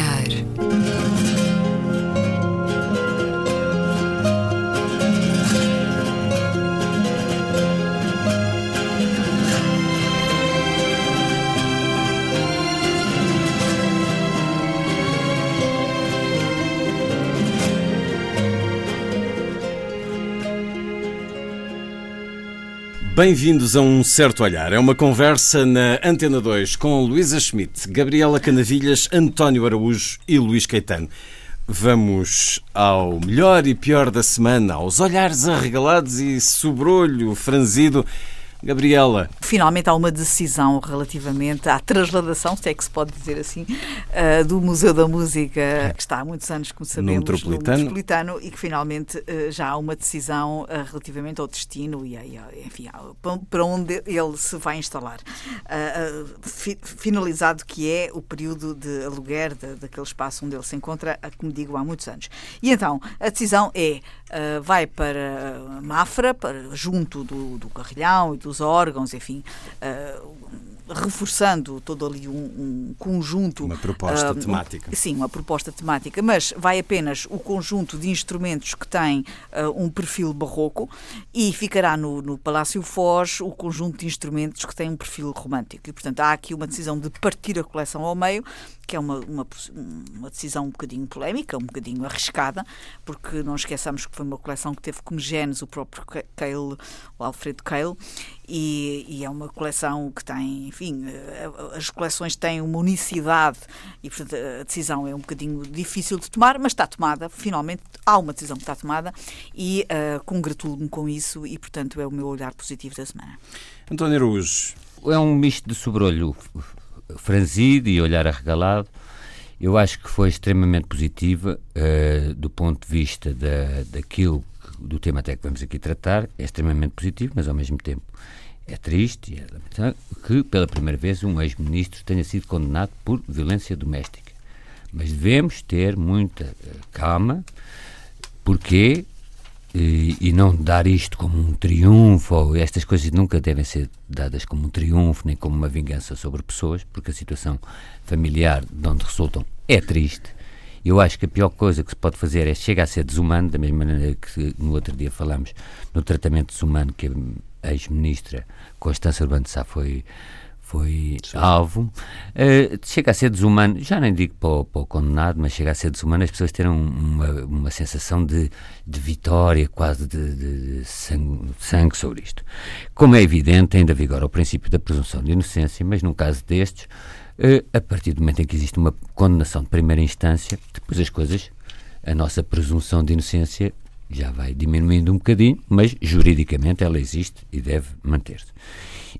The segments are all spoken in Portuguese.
olhar. Bem-vindos a um certo olhar. É uma conversa na Antena 2 com Luísa Schmidt, Gabriela Canavilhas, António Araújo e Luís Caetano. Vamos ao melhor e pior da semana, aos olhares arregalados e sobrolho franzido Gabriela. Finalmente há uma decisão relativamente à transladação, se é que se pode dizer assim, uh, do Museu da Música, que está há muitos anos, como sabemos, no Metropolitano, no metropolitano e que finalmente uh, já há uma decisão uh, relativamente ao destino e, enfim, para onde ele se vai instalar. Fi, finalizado que é o período de aluguer de, daquele espaço onde ele se encontra, como digo, há muitos anos. E então, a decisão é, vai para Mafra, para, junto do, do Carrilhão e do dos órgãos, enfim, uh, reforçando todo ali um, um conjunto. Uma proposta uh, temática. Um, sim, uma proposta temática, mas vai apenas o conjunto de instrumentos que tem uh, um perfil barroco e ficará no, no Palácio Foz o conjunto de instrumentos que tem um perfil romântico. E, portanto, há aqui uma decisão de partir a coleção ao meio, que é uma, uma, uma, decisão um bocadinho polémica, um bocadinho arriscada, porque não esqueçamos que foi uma coleção que teve como genes o próprio Cale, o Alfredo Cale, e, e, é uma coleção que tem, enfim, eh, as coleções têm uma unicidade e, portanto, a decisão é um bocadinho difícil de tomar, mas está tomada, finalmente há uma decisão que está tomada e uh, congratulo-me com isso e, portanto, é o meu olhar positivo da semana. António Araújo. É um misto de sobrolho franzido e olhar arregalado. Eu acho que foi extremamente positiva uh, do ponto de vista da, daquilo, do tema até que vamos aqui tratar, é extremamente positivo, mas ao mesmo tempo é triste é lamentável que pela primeira vez um ex-ministro tenha sido condenado por violência doméstica. Mas devemos ter muita uh, calma, porque e, e, não dar isto como um triunfo, ou estas coisas nunca devem ser dadas como um triunfo, nem como uma vingança sobre pessoas, porque a situação familiar de onde resultam é triste. Eu acho que a pior coisa que se pode fazer é chegar a ser desumano, da mesma maneira que no outro dia falamos no tratamento desumano que ex-ministra Constância Urbano de Sá foi foi Sim. alvo, uh, chega a ser desumano, já nem digo para o, para o, condenado, mas chega a ser desumano as pessoas terem uma, uma sensação de, de vitória, quase de, de, de sangue, sangue, sobre isto. Como é evidente, ainda vigora o princípio da presunção de inocência, mas num caso destes, uh, a partir do momento em que existe uma condenação de primeira instância, depois as coisas, a nossa presunção de inocência já vai diminuindo um bocadinho, mas juridicamente ela existe e deve manter-se.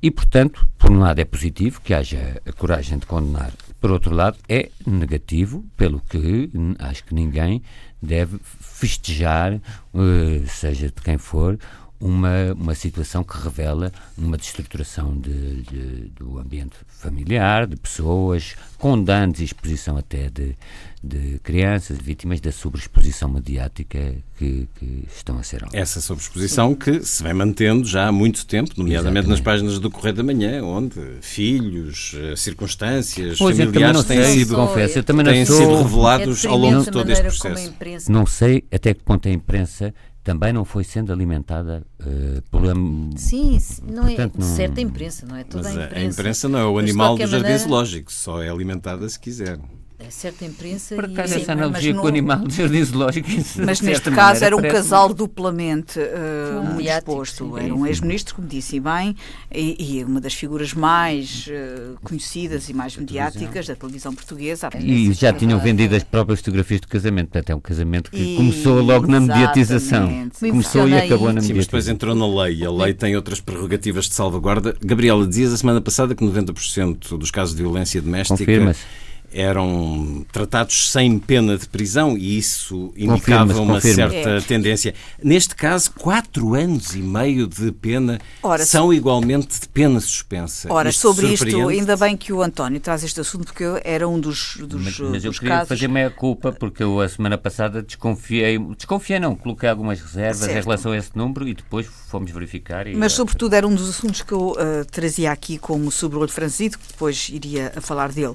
E, portanto, por um lado é positivo que haja a coragem de condenar, por outro lado é negativo, pelo que acho que ninguém deve festejar, uh, seja de quem for, uma, uma situação que revela uma destruturação de, de, do ambiente familiar, de pessoas, com danos e exposição até de, de crianças, vítimas da sobreexposição mediática que, que estão a ser. Essa sobreexposição que se vem mantendo já há muito tempo, nomeadamente Exatamente. nas páginas do Correio da Manhã, onde filhos, eh, circunstâncias, pois familiares têm, sido, confesso, eu também têm sou... sido revelados é ao longo de todo este processo. Não sei até que ponto a imprensa também não foi sendo alimentada uh, por. Sim, não é Portanto, é não... certa imprensa, não é toda Mas a imprensa. A imprensa não é o animal do jardim zoológico, só é alimentada se quiser certa imprensa. Por acaso, essa analogia com o animal do jardim zoológico. Mas neste caso era um casal duplamente uh, muito exposto. Era um ex-ministro, como disse bem, e, e, uma das figuras mais uh, conhecidas e mais mediáticas da televisão portuguesa. E já tinham vendido as próprias fotografias do casamento. Portanto, é um casamento que e, começou logo na mediatização. Começou e acabou na mediatização. Sim, mas depois entrou na lei. A lei tem outras prerrogativas de salvaguarda. Gabriela, dizias a semana passada que 90% dos casos de violência doméstica. Confirma-se eram tratados sem pena de prisão e isso indicava uma certa é. tendência. Neste caso, quatro anos e meio de pena Ora, são igualmente de pena suspensa. Ora, isto sobre isto, ainda bem que o António traz este assunto, porque eu era um dos, dos Mas, mas eu dos queria casos... fazer meia culpa, porque eu a semana passada desconfiei, desconfiei não, coloquei algumas reservas certo. em relação a esse número e depois fomos verificar. E... Mas, sobretudo, era um dos assuntos que eu uh, trazia aqui como sobre o franzido, que depois iria a falar dele.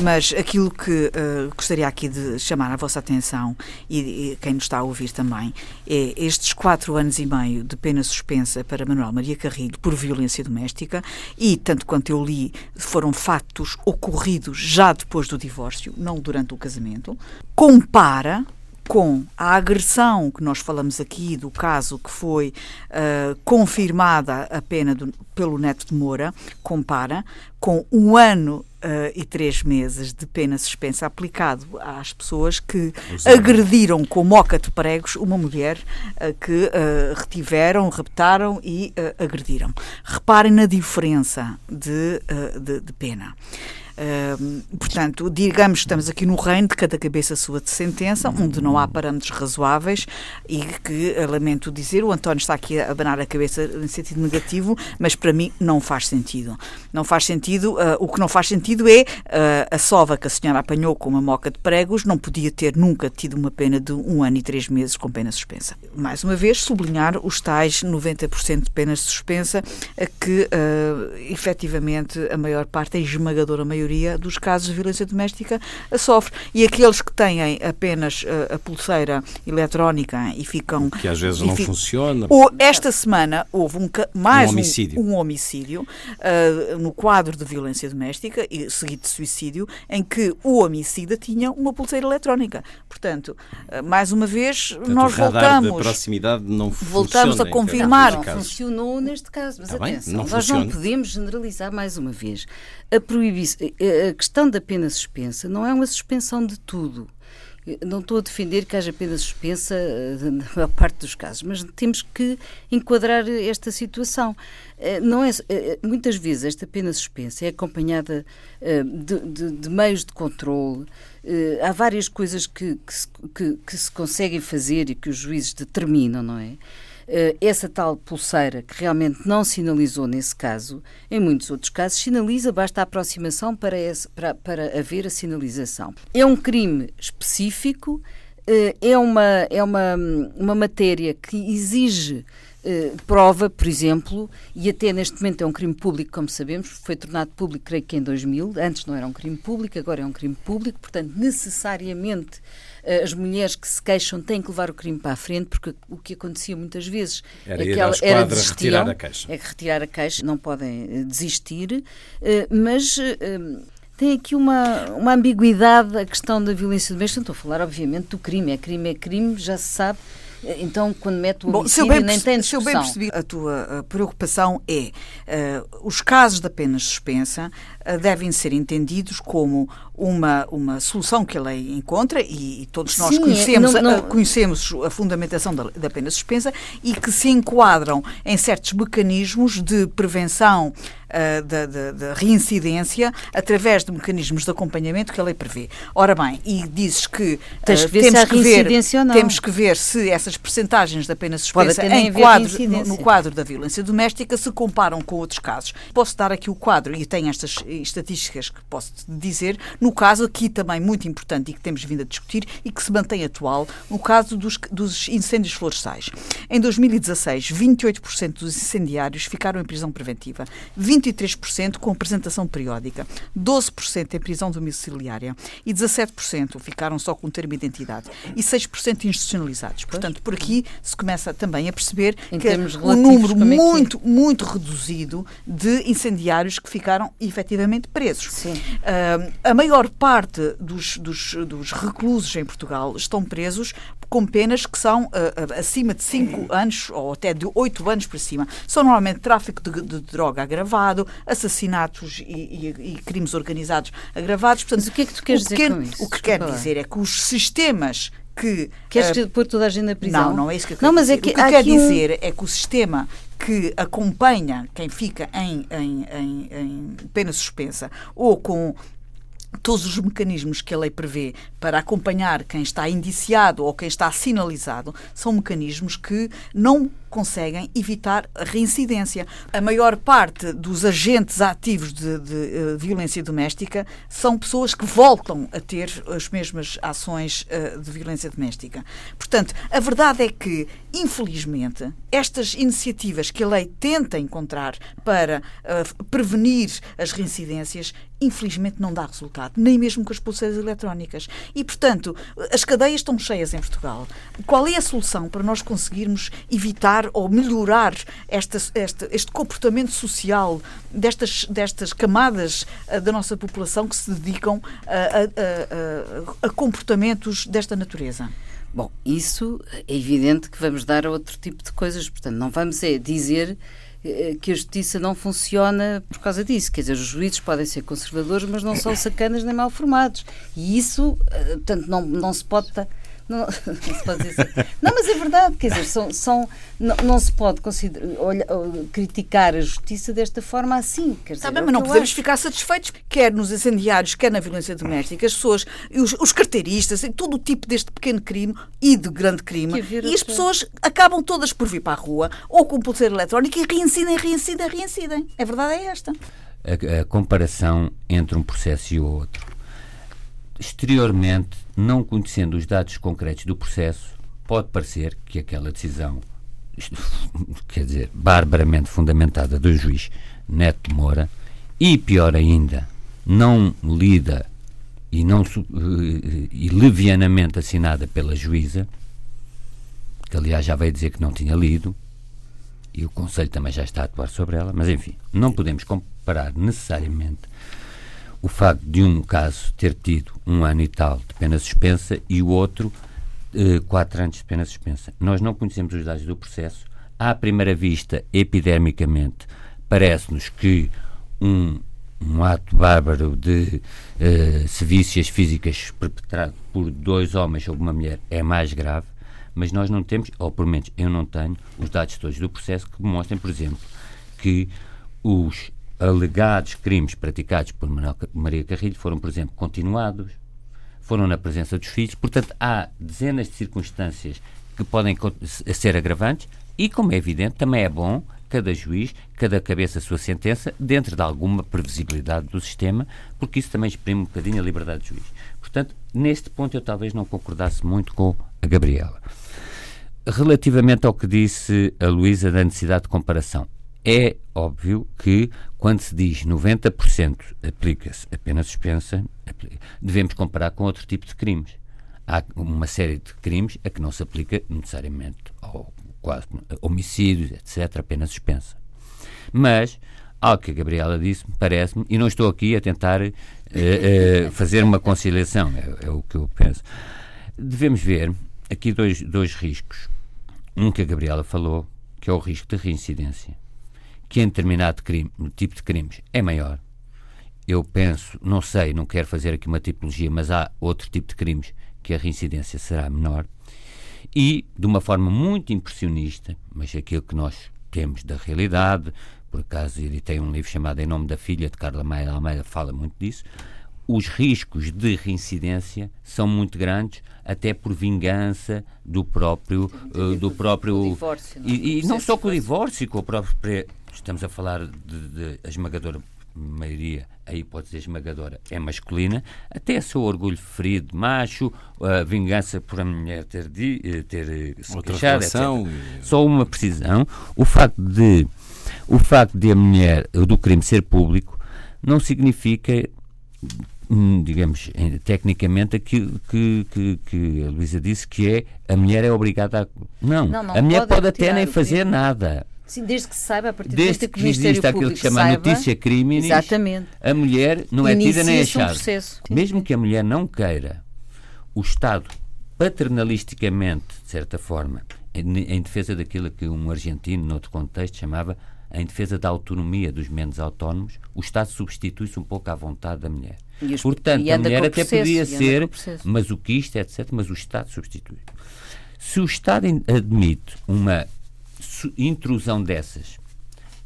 Mas aquilo que uh, gostaria aqui de chamar a vossa atenção e, e, quem nos está a ouvir também é estes quatro anos e meio de pena suspensa para Manuel Maria Carrilho por violência doméstica e, tanto quanto eu li, foram fatos ocorridos já depois do divórcio, não durante o casamento. Compara com a agressão que nós falamos aqui, do caso que foi uh, confirmada a pena do, pelo Neto de Moura, compara com um ano uh, e três meses de pena suspensa aplicado às pessoas que agrediram com moca de pregos uma mulher uh, que retiveram, raptaram e agrediram. Reparem na diferença de, de, de pena portanto, digamos que estamos aqui no reino de cada cabeça sua de sentença, onde não há parâmetros razoáveis e que, lamento dizer, o António está aqui a abanar a cabeça em sentido negativo, mas para mim não faz sentido. Não faz sentido, uh, o que não faz sentido é uh, a sova que a senhora apanhou com uma moca de pregos não podia ter nunca tido uma pena de um ano e três meses com pena suspensa. Mais uma vez, sublinhar os tais 90% de pena suspensa, que uh, efetivamente a maior parte, a esmagadora maioria, maioria dos casos de violência doméstica a sofre. E aqueles que têm apenas a, a pulseira eletrónica e ficam. Que às vezes não funciona. Ou esta semana houve um, mais um homicídio, um, um homicídio uh, no quadro de violência doméstica, e seguido de suicídio, em que o homicida tinha uma pulseira eletrónica. Portanto, uh, mais uma vez, Portanto, nós o voltamos. De proximidade não voltamos a confirmar. Não, não funcionou neste caso, mas Está atenção, bem, não nós funciona. não podemos generalizar mais uma vez. A a questão da pena suspensa não é uma suspensão de tudo. Não estou a defender que haja pena suspensa eh, na maior parte dos casos, mas temos que enquadrar esta situação. Eh, não é, eh, muitas vezes esta pena suspensa é acompanhada de, de, de meios de controle. Há várias coisas que, que, que se conseguem fazer e que os juízes determinam, não é? Eh, essa tal pulseira que realmente não sinalizou nesse caso, em muitos outros casos, sinaliza, basta a aproximação para, esse, para, para haver a sinalização. É um crime específico, eh, é uma, é uma, uma matéria que exige eh, prova, por exemplo, e até neste momento é um crime público, como sabemos, foi tornado público, creio que em 2000, antes não era um crime público, agora é um crime público, portanto, necessariamente as mulheres que se queixam têm que levar o crime para a frente, porque o que acontecia muitas vezes era é que ela, era retirar a queixa. É que retirar a queixa, não podem eh, desistir, eh, mas tem aqui uma, uma ambiguidade a questão da violência doméstica. Estou a falar, obviamente, do crime. É crime, é crime, já se sabe. Então, quando mete o homicídio, Bom, nem tem discussão. Se eu bem percebi, a tua preocupação é uh, os casos da pena suspensa uh, devem ser entendidos como uma, uma solução que a lei encontra e, e todos nós Sim, conhecemos, não, não... A, conhecemos a fundamentação da, da pena suspensa e que se enquadram em certos mecanismos de prevenção uh, da, da, da, reincidência através de mecanismos de acompanhamento que a lei prevê. Ora bem, e dizes que, uh, temos, que ver, temos que ver se essas percentagens da pena suspensa em quadro, no, no, quadro da violência doméstica se comparam com outros casos. Posso dar aqui o quadro, e tenho estas estatísticas que posso dizer, no caso aqui também muito importante e que temos vindo a discutir e que se mantém atual, no caso dos, dos incêndios florestais. Em 2016, 28% dos incendiários ficaram em prisão preventiva, 23% com apresentação periódica, 12% em prisão domiciliária e 17% ficaram só com termo de identidade e 6% institucionalizados. Portanto, por aqui se começa também a perceber em que um número é muito, é? muito reduzido de incendiários que ficaram efetivamente presos. Uh, a maior parte dos, dos, dos reclusos em Portugal estão presos com penas que são uh, acima de 5 anos ou até de 8 anos para cima. São normalmente tráfico de, de droga agravado, assassinatos e, e, e, crimes organizados agravados. Portanto, Mas o que é que tu queres dizer que, com isso? O que quer dizer é que os sistemas que. Queres uh, pôr toda a gente na prisão? Não, não é isso que eu quero não, dizer. Mas é que, o que quer um... dizer é que o sistema que acompanha quem fica em, em, em, em pena suspensa ou com todos os mecanismos que a lei prevê para acompanhar quem está indiciado ou quem está sinalizado são mecanismos que não conseguem evitar a reincidência. A maior parte dos agentes ativos de, de uh, violência doméstica são pessoas que voltam a ter as mesmas ações uh, de violência doméstica. Portanto, a verdade é que, infelizmente, estas iniciativas que a lei tenta encontrar para uh, prevenir as reincidências infelizmente não dá resultado, nem mesmo com as pulseiras eletrónicas. E, portanto, as cadeias estão cheias em Portugal. Qual é a solução para nós conseguirmos evitar ou melhorar esta, este, este comportamento social destas, destas camadas uh, da nossa população que se dedicam a, a, a, a comportamentos desta natureza? Bom, isso é evidente que vamos dar a outro tipo de coisas. Portanto, não vamos é dizer eh, que a justiça não funciona por causa disso. Quer dizer, os juízes podem ser conservadores, mas não são sacanas nem mal formados. E isso, eh, portanto, não, não se pode. Não, não, se pode dizer assim. não, mas é verdade, quer dizer, são, são, não, não se pode olha, criticar a justiça desta forma assim. Quer dizer, tá bem, é mas não podemos acho. ficar satisfeitos, quer nos incendiários, quer na violência doméstica, as pessoas, os, os carteiristas, todo o tipo deste pequeno crime e de grande crime, e as pessoas acabam todas por vir para a rua ou com pulseira eletrónica e reincidem, reincidem, reincidem. A verdade é esta. A, a comparação entre um processo e o outro exteriormente, não conhecendo os dados concretos do processo, pode parecer que aquela decisão, quer dizer, barbaramente fundamentada do juiz Neto Moura, e pior ainda, não lida e, não, eh, e levianamente assinada pela juíza, que aliás já veio dizer que não tinha lido, e o Conselho também já está a atuar sobre ela, mas enfim, não podemos comparar necessariamente o facto de um caso ter tido um ano e tal de pena suspensa e o outro eh, quatro anos de pena suspensa. Nós não conhecemos os dados do processo. À primeira vista, epidemicamente, parece-nos que um, um ato bárbaro de eh, sevícias físicas perpetrado por dois homens sobre uma mulher é mais grave, mas nós não temos, ou pelo menos eu não tenho, os dados todos do processo que demonstrem, por exemplo, que os alegados crimes praticados por Maria Carrilho foram, por exemplo, continuados, foram na presença dos filhos. Portanto, há dezenas de circunstâncias que podem ser agravantes e, como é evidente, também é bom cada juiz, cada cabeça a sua sentença, dentro de alguma previsibilidade do sistema, porque isso também exprime um bocadinho a liberdade do juiz. Portanto, neste ponto eu talvez não concordasse muito com a Gabriela. Relativamente ao que disse a Luísa da necessidade de comparação, é óbvio que, quando se diz 90% aplica-se a pena suspensa, devemos comparar com outro tipo de crimes. Há uma série de crimes a que não se aplica necessariamente ao quase homicídios, etc., a pena suspensa. Mas, algo que a Gabriela disse, parece-me, e não estou aqui a tentar uh, uh, fazer uma conciliação, é, é, o que eu penso. Devemos ver aqui dois, dois riscos. Um que a Gabriela falou, que é o risco de reincidência que em determinado crime, tipo de crimes é maior. Eu penso, não sei, não quero fazer aqui uma tipologia, mas há outro tipo de crimes que a reincidência será menor. E, de uma forma muito impressionista, mas aquilo que nós temos da realidade, por acaso editei um livro chamado Em Nome da Filha, de Carla Maia Almeida, fala muito disso, os riscos de reincidência são muito grandes, até por vingança do próprio uh, do próprio divórcio, não? É? e, e não só com o divórcio, com o próprio estamos a falar de, de a esmagadora maioria, a hipótese esmagadora é masculina, até seu orgulho ferido macho, a vingança por a mulher ter, de, eh, ter eh, se Outra queixado, relação. Só uma precisão, o facto de o facto de a mulher, do crime ser público, não significa hum, digamos, tecnicamente aquilo que, que, que a Luísa disse que é a mulher é obrigada a. Não, não, não a mulher pode, pode até nem fazer nada. Sim, desde que se saiba, a partir desde que, que existe aquilo que chama saiba, notícia criminis, exatamente. a mulher não é tida nem achada. Um Mesmo que a mulher não queira, o Estado, paternalisticamente, de certa forma, em, em defesa daquilo que um argentino, noutro contexto, chamava em defesa da autonomia dos menos autónomos, o Estado substitui-se um pouco à vontade da mulher. Os, Portanto, a mulher até processo, podia ser masoquista, etc., mas o Estado substitui. Se o Estado admite uma intrusão dessas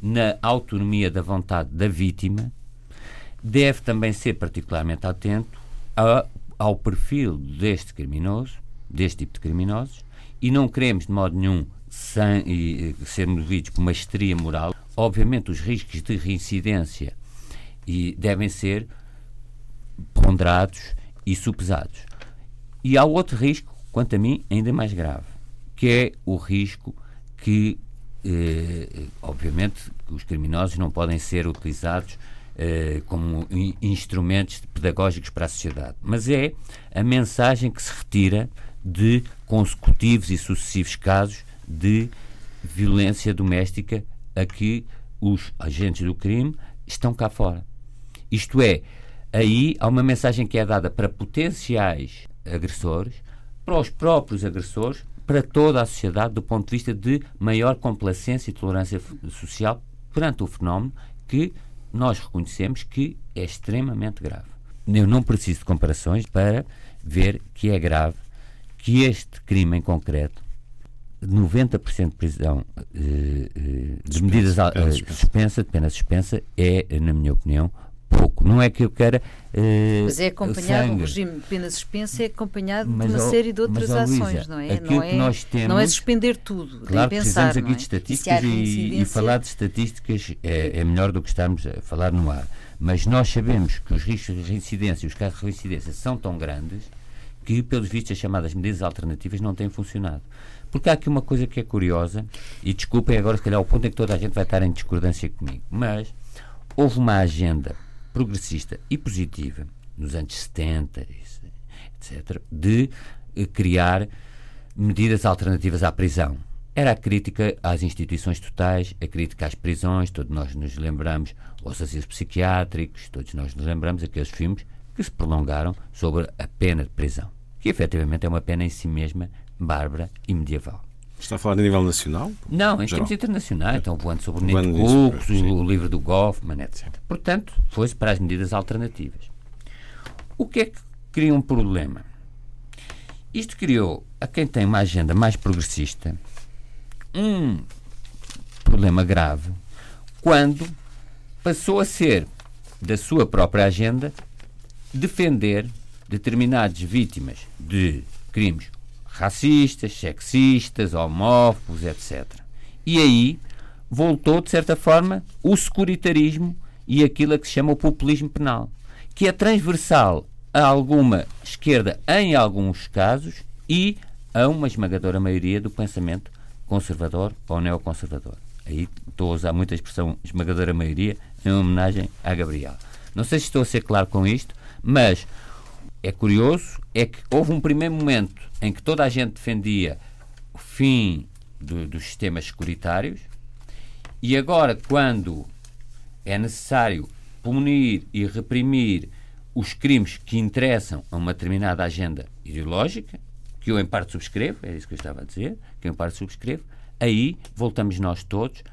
na autonomia da vontade da vítima, deve também ser particularmente atento a, ao perfil deste criminoso, deste tipo de criminosos, e não queremos de modo nenhum sem e, ser movidos por uma histeria moral, obviamente os riscos de reincidência e devem ser ponderados e supesados. E há outro risco, quanto a mim, ainda mais grave, que é o risco que, eh, obviamente, os criminosos não podem ser utilizados eh, como in instrumentos pedagógicos para a sociedade, mas é a mensagem que se retira de consecutivos e sucessivos casos de violência doméstica a que os agentes do crime estão cá fora. Isto é, aí há uma mensagem que é dada para potenciais agressores, para os próprios agressores, para toda a sociedade, do ponto de vista de maior complacência e tolerância social perante o fenómeno que nós reconhecemos que é extremamente grave. Eu não preciso de comparações para ver que é grave que este crime em concreto 90% de prisão eh, eh, de medidas eh, suspensa, de pena suspensa, é, na minha opinião, pouco. Não é que eu queira. Uh, mas é acompanhado, sangue. o regime de pena suspensa é acompanhado mas, de uma série de outras ações, não é? Não é, nós temos, não é suspender tudo. Claro, pensar, precisamos aqui é? de estatísticas e, e, falar de estatísticas é, é, melhor do que estarmos a falar no ar. Mas nós sabemos que os riscos de reincidência, os casos de reincidência são tão grandes que, pelos vistos, as chamadas medidas alternativas não têm funcionado. Porque há aqui uma coisa que é curiosa, e desculpem agora, se calhar, o ponto em que toda a gente vai estar em discordância comigo, mas houve uma agenda progressista e positiva nos anos 70, etc., de eh, criar medidas alternativas à prisão. Era a crítica às instituições totais, a crítica às prisões, todos nós nos lembramos, aos asilos psiquiátricos, todos nós nos lembramos aqueles filmes que se prolongaram sobre a pena de prisão, que efetivamente é uma pena em si mesma bárbara e medieval. Está a falar a nível nacional? Não, em termos internacionais. Então, voando sobre o Nito Cooks, o livro do Goffman, etc. Portanto, foi-se para as medidas alternativas. O que é que cria um problema? Isto criou, a quem tem uma agenda mais progressista, um problema grave quando passou a ser, da sua própria agenda, defender determinadas vítimas de crimes racistas, sexistas, homófobos, etc. E aí voltou, de certa forma, o securitarismo e aquilo a que se chama o populismo penal, que é transversal a alguma esquerda em alguns casos e a uma esmagadora maioria do pensamento conservador ou neoconservador. Aí estou a usar muita expressão esmagadora maioria em homenagem a Gabriel. Não sei se estou a ser claro com isto, mas é curioso é que houve um primeiro momento em que toda a gente defendia o fim do, dos sistemas securitários e agora, quando é necessário punir e reprimir os crimes que interessam a uma determinada agenda ideológica, que eu em parte subscrevo, é isso que eu estava a dizer, que eu em parte subscrevo, aí voltamos nós todos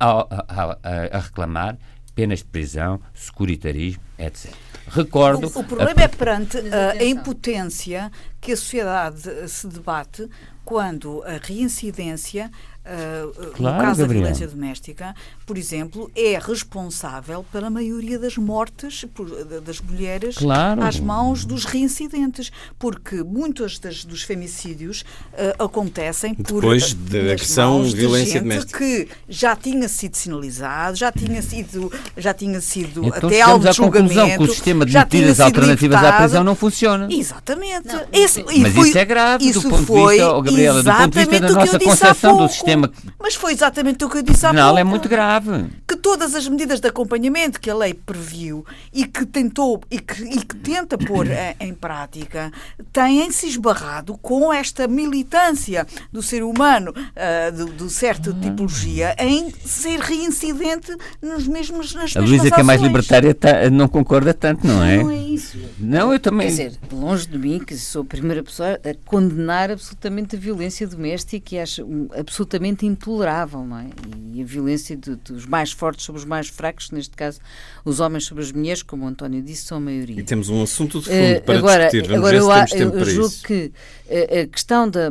a, a, a, a reclamar penas de prisão, securitarismo, etc. Recordo. O, o problema a... é perante a impotência que a sociedade se debate quando a reincidência uh, claro, no caso Gabriel. da violência doméstica, por exemplo, é responsável pela maioria das mortes por, das mulheres claro. às mãos dos reincidentes, porque muitos das, dos femicídios uh, acontecem por depois da agressão, violência de doméstica que já tinha sido sinalizado, já tinha sido, já tinha sido então, até algo de julgamento, que o sistema de medidas alternativas à prisão não funciona. Exatamente. Não. Esse, Mas foi, isso é grave isso do ponto foi de vista, oh, Gabriela, do ponto de vista da nossa concepção do sistema. Mas foi exatamente o que eu disse há Não, pouco. é muito grave. Que todas as medidas de acompanhamento que a lei previu e que tentou e que, e que tenta pôr em, em prática têm-se esbarrado com esta militância do ser humano uh, do, do certa tipologia em ser reincidente nos mesmos nas A Luísa, que é mais libertária, tá, não concorda tanto, não é? Não é isso. Não, eu também. Quer dizer, longe de mim, que sou a primeira pessoa a condenar absolutamente a violência doméstica e acho absolutamente intolerável, não é? E a violência de, dos mais fortes sobre os mais fracos, neste caso os homens sobre as mulheres, como o António disse, são a maioria. E temos um assunto de fundo uh, para agora, discutir. Vamos agora ver eu, se temos tempo eu, para julgo isso. que a, a questão da.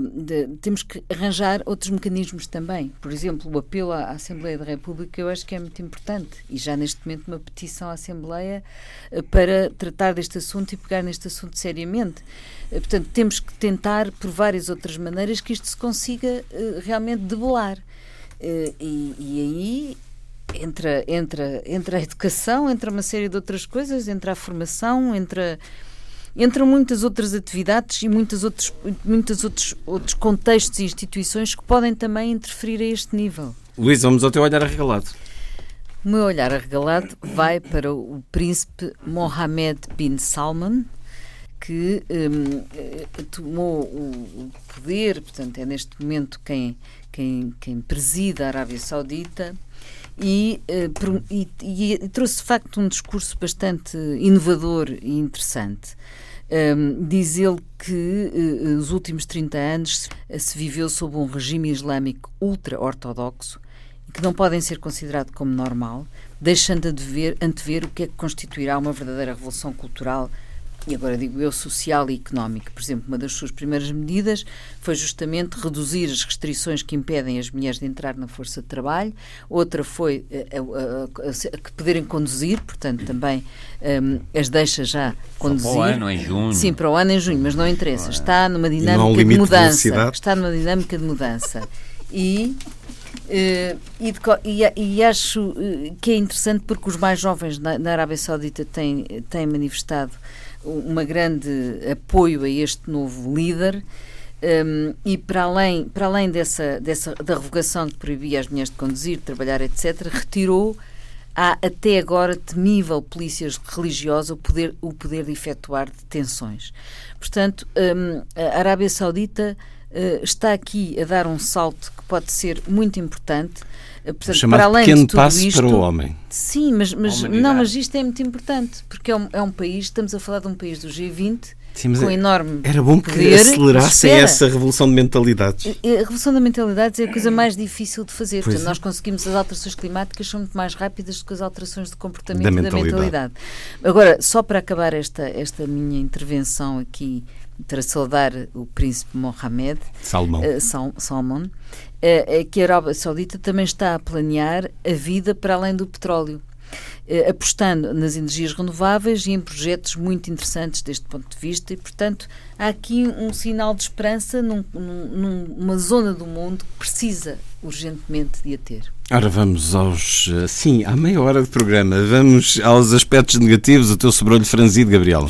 Temos que arranjar outros mecanismos também. Por exemplo, o apelo à Assembleia da República eu acho que é muito importante. E já neste momento uma petição à Assembleia uh, para tratar deste assunto assunto e pegar neste assunto seriamente. Uh, portanto, temos que tentar, por várias outras maneiras, que isto se consiga uh, realmente debelar. E, e, aí entra, entra, entra a educação, entra uma série de outras coisas, entra a formação, entra entre muitas outras atividades e muitos outros, muitos outros, outros contextos e instituições que podem também interferir a este nível. Luís, vamos ao teu olhar arregalado. O meu olhar arregalado vai para o príncipe Mohammed bin Salman, que um, eh, tomou o poder, portanto, é neste momento quem, quem, quem preside a Arábia Saudita. E, uh, e, e, trouxe de facto um discurso bastante inovador e interessante. Um, diz ele que uh, os últimos 30 anos se viveu sob um regime islâmico ultra-ortodoxo e que não podem ser considerados como normal, deixando de ver, antever o que é que constituirá uma verdadeira revolução cultural e agora digo eu, social e económico. Por exemplo, uma das suas primeiras medidas foi justamente reduzir as restrições que impedem as mulheres de entrar na força de trabalho, outra foi a, a, a, a que poderem conduzir, portanto, também um, as deixa já conduzir. Só para o ano, em junho. Sim, para o ano, em junho, mas não interessa. Está numa dinâmica de mudança. De está numa dinâmica de mudança. E Uh, e, de, e, e, acho que é interessante porque os mais jovens na, na Arábia Saudita têm, têm manifestado uma grande apoio a este novo líder. Um, e para além, para além dessa, dessa, da revogação que proibia as mulheres de conduzir, de trabalhar, etc., retirou à até agora temível polícia religiosa o poder, o poder de efetuar detenções. Portanto, um, a Arábia Saudita uh, está aqui a dar um salto que pode ser muito importante eh, portanto, para além pequeno de tudo passo isto, para o homem. Sim, mas, mas não, mas isto é muito importante, porque é um, é um país, estamos a falar de um país do G20, Sim, com enorme Era bom que poder, acelerassem essa revolução de mentalidades. A revolução de mentalidades é a coisa mais difícil de fazer. Portanto, é. nós conseguimos as alterações climáticas são muito mais rápidas do que as alterações de comportamento da e mentalidade. da mentalidade. Agora, só para acabar esta, esta minha intervenção aqui, para saudar o príncipe Mohammed Salmão. Uh, Sal, Salmon, é que a Arábia Saudita também está a planear a vida para além do petróleo. Eh, apostando nas energias renováveis e em projetos muito interessantes deste ponto de vista, e, portanto, há aqui um sinal de esperança num, num, numa zona do mundo que precisa urgentemente de a ter. Ora, vamos aos. Sim, há meia hora de programa. Vamos aos aspectos negativos. O teu sobrolho franzido, Gabriel.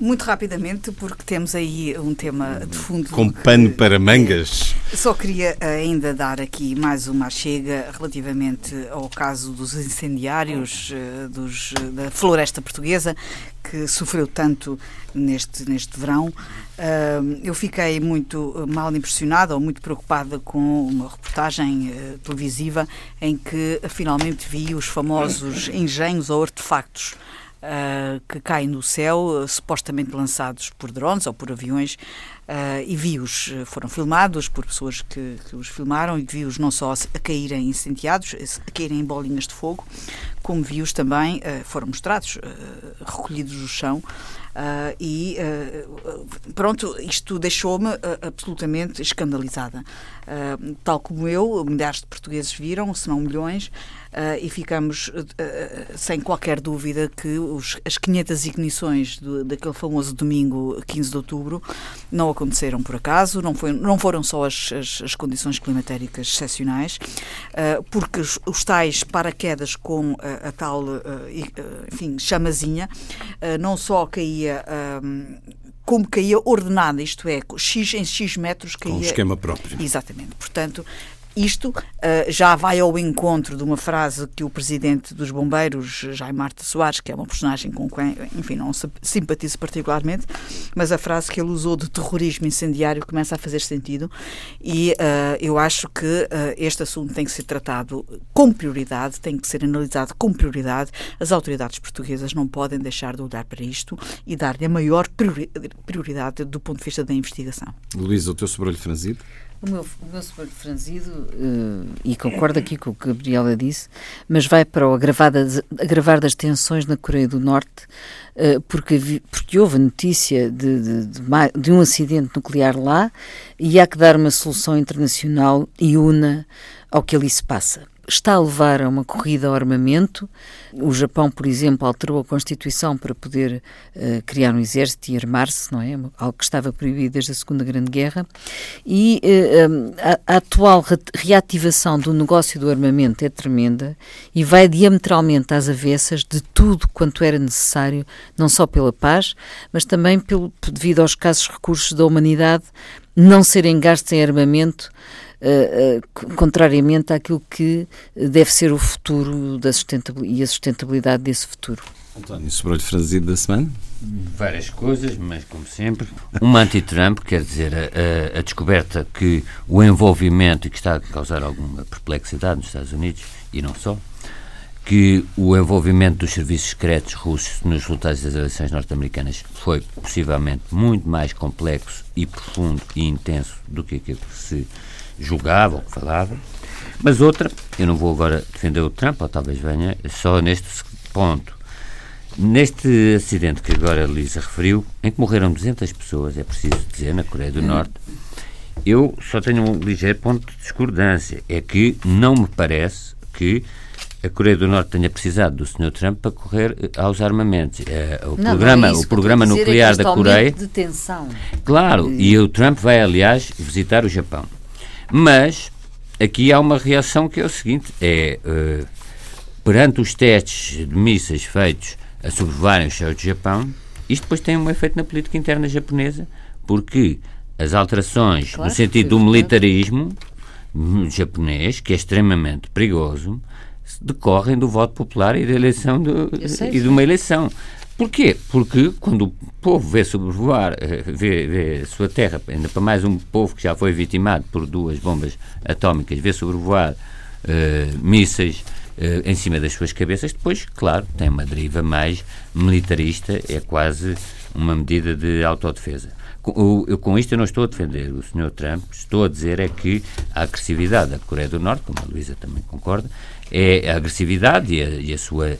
Muito rapidamente, porque temos aí um tema de fundo. Com pano para mangas. Só queria ainda dar aqui mais uma chega relativamente ao caso dos incendiários eh, dos, da floresta portuguesa, que sofreu tanto neste, neste verão. Eh, eu fiquei muito mal impressionada ou muito preocupada com uma reportagem eh, televisiva em que finalmente vi os famosos engenhos ou artefactos uh, que caem no céu, uh, supostamente lançados por drones ou por aviões, uh, e vi-os, foram filmados por pessoas que, que, os filmaram, e vi-os não só a caírem incendiados, a caírem em bolinhas de fogo, como vi-os também, foram mostrados, recolhidos do chão, Uh, e uh, pronto, isto deixou-me uh, absolutamente escandalizada. tal como eu, milhares de portugueses viram, se não milhões, e ficamos sem qualquer dúvida que os, as 500 ignições do, daquele famoso domingo 15 de outubro não aconteceram por acaso, não, foi, não foram só as, as, as condições climatéricas excepcionais, porque os, os, tais paraquedas com a, a tal, enfim, chamazinha, não só caía caía. Um, como caía ordenada, isto é, X em X metros caía. Com um esquema próprio. Exatamente. Portanto, isto uh, já vai ao encontro de uma frase que o presidente dos bombeiros, Jaime Marta Soares, que é uma personagem com quem, enfim, não simpatizo particularmente, mas a frase que ele usou de terrorismo incendiário começa a fazer sentido e uh, eu acho que uh, este assunto tem que ser tratado com prioridade, tem que ser analisado com prioridade. As autoridades portuguesas não podem deixar de olhar para isto e dar-lhe a maior prioridade do ponto de vista da investigação. Luís, o teu sobrolho franzido? O meu, o meu super franzido, uh, e concordo aqui com o que a Gabriela disse, mas vai para o agravar das, agravar das tensões na Coreia do Norte, uh, porque, porque houve notícia de, de, de, de, um acidente nuclear lá e há que dar uma solução internacional e una ao que ali se passa. Está a levar a uma corrida ao armamento. O Japão, por exemplo, alterou a Constituição para poder uh, criar um exército e armar-se, não é? Algo que estava proibido desde a Segunda Grande Guerra. E uh, a, a, atual reativação do negócio do armamento é tremenda e vai diametralmente às avessas de tudo quanto era necessário, não só pela paz, mas também pelo, devido aos casos recursos da humanidade não serem gastos em armamento uh, uh, contrariamente àquilo que deve ser o futuro da sustentabilidade e a sustentabilidade desse futuro. António, sobrou-lhe franzido da semana? Várias coisas, mas como sempre, uma anti-Trump, quer dizer, a, a, descoberta que o envolvimento, e que está a causar alguma perplexidade nos Estados Unidos, e não só, que o envolvimento dos serviços secretos russos nos resultados das eleições norte-americanas foi possivelmente muito mais complexo e profundo e intenso do que aquilo que se julgava ou que falava. Mas outra, eu não vou agora defender o Trump, ou talvez venha, só neste ponto. Neste acidente que agora a Lisa referiu, em que morreram 200 pessoas, é preciso dizer, na Coreia do Norte, eu só tenho um ligeiro ponto de discordância. É que não me parece que a Coreia do Norte tenha precisado do Sr. Trump para correr eh, aos armamentos. É, o, não, programa, não é o programa é nuclear da Coreia. De tensão. Claro, e... e o Trump vai, aliás, visitar o Japão. Mas aqui há uma reação que é o seguinte: é uh, perante os testes de mísseis feitos a sobrevoarem os céus do Japão, isto depois tem um efeito na política interna japonesa, porque as alterações claro, no sentido do militarismo japonês, que é extremamente perigoso, decorrem do voto popular e da eleição do, e de uma eleição. Porquê? Porque quando o povo vê sobrevoar, eh, vê, vê a sua terra, ainda para mais um povo que já foi vitimado por duas bombas atómicas, vê sobrevoar uh, mísseis uh, em cima das suas cabeças, depois, claro, tem uma deriva mais militarista, é quase uma medida de autodefesa. Com, eu, com isto eu não estou a defender o Sr. Trump, estou a dizer é que a agressividade da Coreia do Norte, como a Luísa também concorda, é a agressividade e a, e a sua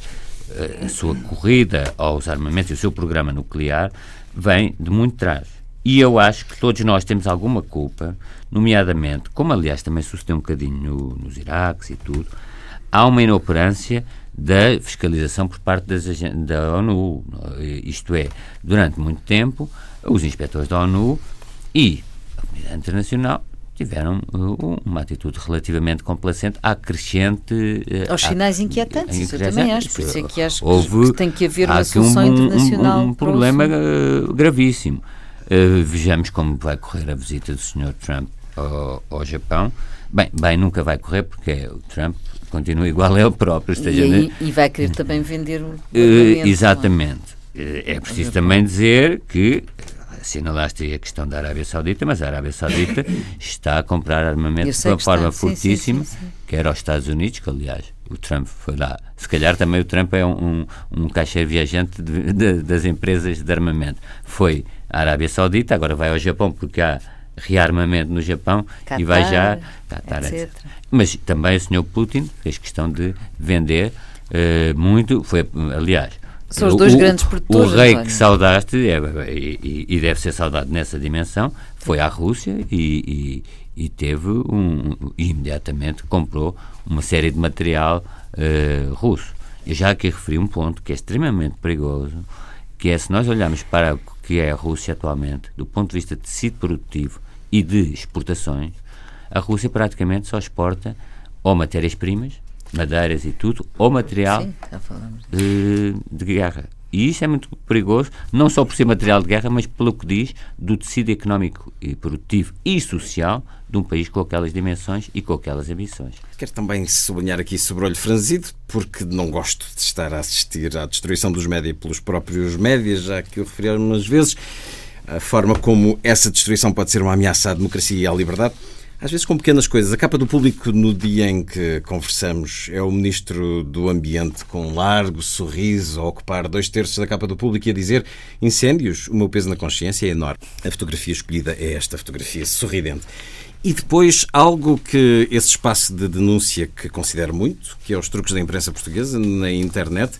a sua corrida aos armamentos e o seu programa nuclear vem de muito trás. E eu acho que todos nós temos alguma culpa, nomeadamente, como aliás também sucedeu um bocadinho no, nos Iraques e tudo, há uma inoperância da fiscalização por parte das, da ONU. Isto é, durante muito tempo, os inspectores da ONU e a comunidade internacional tiveram uh, uma atitude relativamente complacente à crescente... Uh, Aos sinais inquietantes, isso eu também acho, por isso é que acho houve, que tem que haver uma solução um, internacional. Um, um problema uh, gravíssimo. Uh, vejamos como vai correr a visita do Sr. Trump ao, ao, Japão. Bem, bem, nunca vai correr porque o Trump continua igual a ele próprio. Esteja e, e vai querer também vender o. Uh, exatamente. É preciso também dizer que assinalaste a questão da Arábia Saudita, mas a Arábia Saudita está a comprar armamento de uma forma está. fortíssima, sim, sim, sim, quer aos Estados Unidos, que aliás o Trump foi lá. Se calhar também o Trump é um, um, um caixeiro viajante de, de, das empresas de armamento. Foi à Arábia Saudita, agora vai ao Japão porque há rearmamento no Japão Qatar, e vai já Qatar, etc. etc. Mas também o Sr. Putin fez questão de vender uh, muito, foi aliás são os dois o, grandes produtores. O rei que saudaste, é, e, e, deve ser saudado nessa dimensão, foi à Rússia e, e, e teve um. E imediatamente comprou uma série de material uh, russo. Eu já aqui referi um ponto que é extremamente perigoso, que é se nós olharmos para o que é a Rússia atualmente, do ponto de vista de tecido produtivo e de exportações, a Rússia praticamente só exporta ou matérias-primas madeiras e tudo, ou material Sim, de, de guerra. E isso é muito perigoso, não só por ser material de guerra, mas pelo que diz do tecido económico e produtivo e social de um país com aquelas dimensões e com aquelas ambições. Quero também sublinhar aqui sobre o olho franzido, porque não gosto de estar a assistir à destruição dos médias pelos próprios médias, já que eu referi algumas vezes, a forma como essa destruição pode ser uma ameaça à democracia e à liberdade. Às vezes com pequenas coisas. A capa do público no dia em que conversamos é o Ministro do Ambiente com um largo sorriso a ocupar dois terços da capa do público e a dizer incêndios, o meu peso na consciência é enorme. A fotografia escolhida é esta fotografia sorridente. E depois algo que esse espaço de denúncia que considero muito, que é os truques da imprensa portuguesa na internet,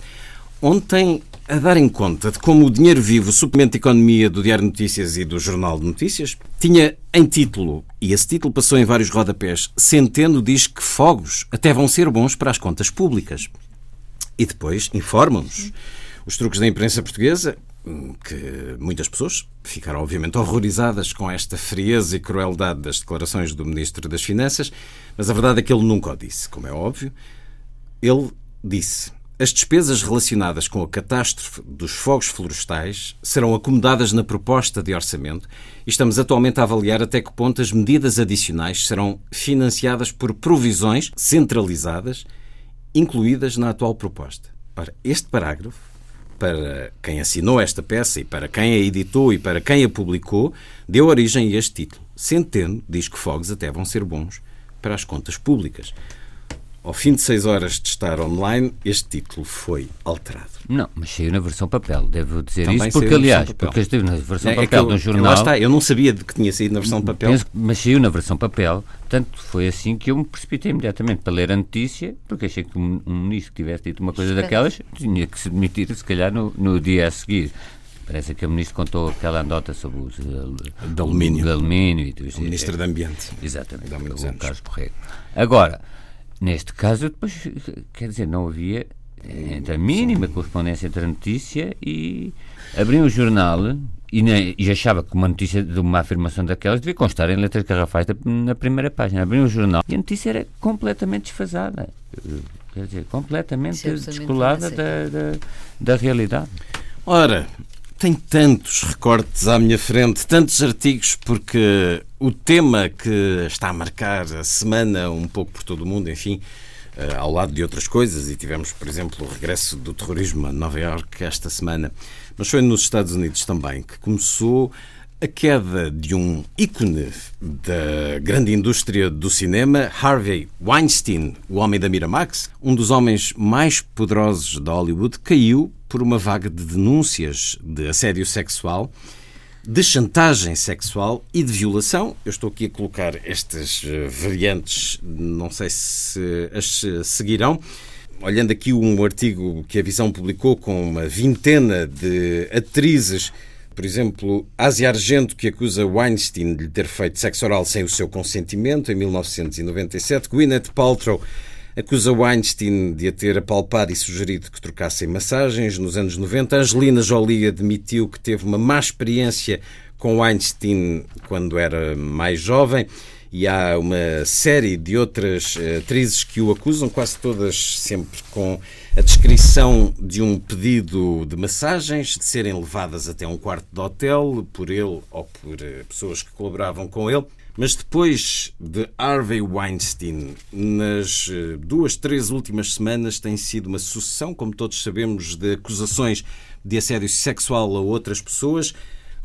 Ontem, a dar em conta de como o dinheiro vivo, o suplemento de economia do Diário Notícias e do Jornal de Notícias, tinha em título, e esse título passou em vários rodapés, Centeno diz que fogos até vão ser bons para as contas públicas. E depois informam-nos os truques da imprensa portuguesa, que muitas pessoas ficaram obviamente horrorizadas com esta frieza e crueldade das declarações do Ministro das Finanças, mas a verdade é que ele nunca o disse, como é óbvio. Ele disse as despesas relacionadas com a catástrofe dos fogos florestais serão acomodadas na proposta de orçamento e estamos atualmente a avaliar até que ponto as medidas adicionais serão financiadas por provisões centralizadas incluídas na atual proposta. Ora, este parágrafo, para quem assinou esta peça e para quem a editou e para quem a publicou, deu origem a este título. Centeno diz que fogos até vão ser bons para as contas públicas. Ao fim de seis horas de estar online, este título foi alterado. Não, mas saiu na versão papel, devo dizer Também isso, porque aliás, porque esteve na versão é, papel é eu, no jornal. Lá está, eu não sabia de que tinha saído na versão papel. Penso, mas saiu na versão papel, portanto foi assim que eu me precipitei imediatamente para ler a notícia, porque achei que um, um ministro que tivesse dito uma coisa daquelas tinha que se demitir, se calhar, no, no dia a seguir. Parece que o ministro contou aquela andota sobre os uh, de alumínio. De alumínio e o ministro do Ambiente. Exatamente, o Carlos Correia. Agora, Neste caso, depois, quer dizer, não havia entre a mínima correspondência entre a notícia e abri o jornal e, nem, e, achava que uma notícia de uma afirmação daquelas devia constar em letras garrafais na primeira página. Abri o jornal e a notícia era completamente desfasada. Quer dizer, completamente é descolada da, da, da realidade. Ora, tem tantos recortes à minha frente, tantos artigos, porque o tema que está a marcar a semana um pouco por todo o mundo, enfim, eh, ao lado de outras coisas, e tivemos, por exemplo, o regresso do terrorismo a Nova Iorque esta semana, mas foi nos Estados Unidos também que começou a queda de um ícone da grande indústria do cinema, Harvey Weinstein, o homem da Miramax, um dos homens mais poderosos da Hollywood, caiu por uma vaga de denúncias de assédio sexual, de chantagem sexual e de violação. Eu estou aqui a colocar estas eh, variantes, não sei se as seguirão. Olhando aqui um artigo que a Visão publicou com uma vintena de atrizes por exemplo, Asia Argento, que acusa Weinstein de lhe ter feito sexo oral sem o seu consentimento em 1997. Gwyneth Paltrow acusa Weinstein de a ter apalpado e sugerido que trocassem massagens nos anos 90. Angelina Jolie admitiu que teve uma má experiência com Weinstein quando era mais jovem e há uma série de outras eh, atrizes que o acusam, quase todas sempre com a descrição de um pedido de massagens, de serem levadas até um quarto de hotel por ele ou por eh, pessoas que colaboravam com ele. Mas depois de Harvey Weinstein, nas eh, duas, três últimas semanas, tem sido uma sucessão, como todos sabemos, de acusações de assédio sexual a outras pessoas.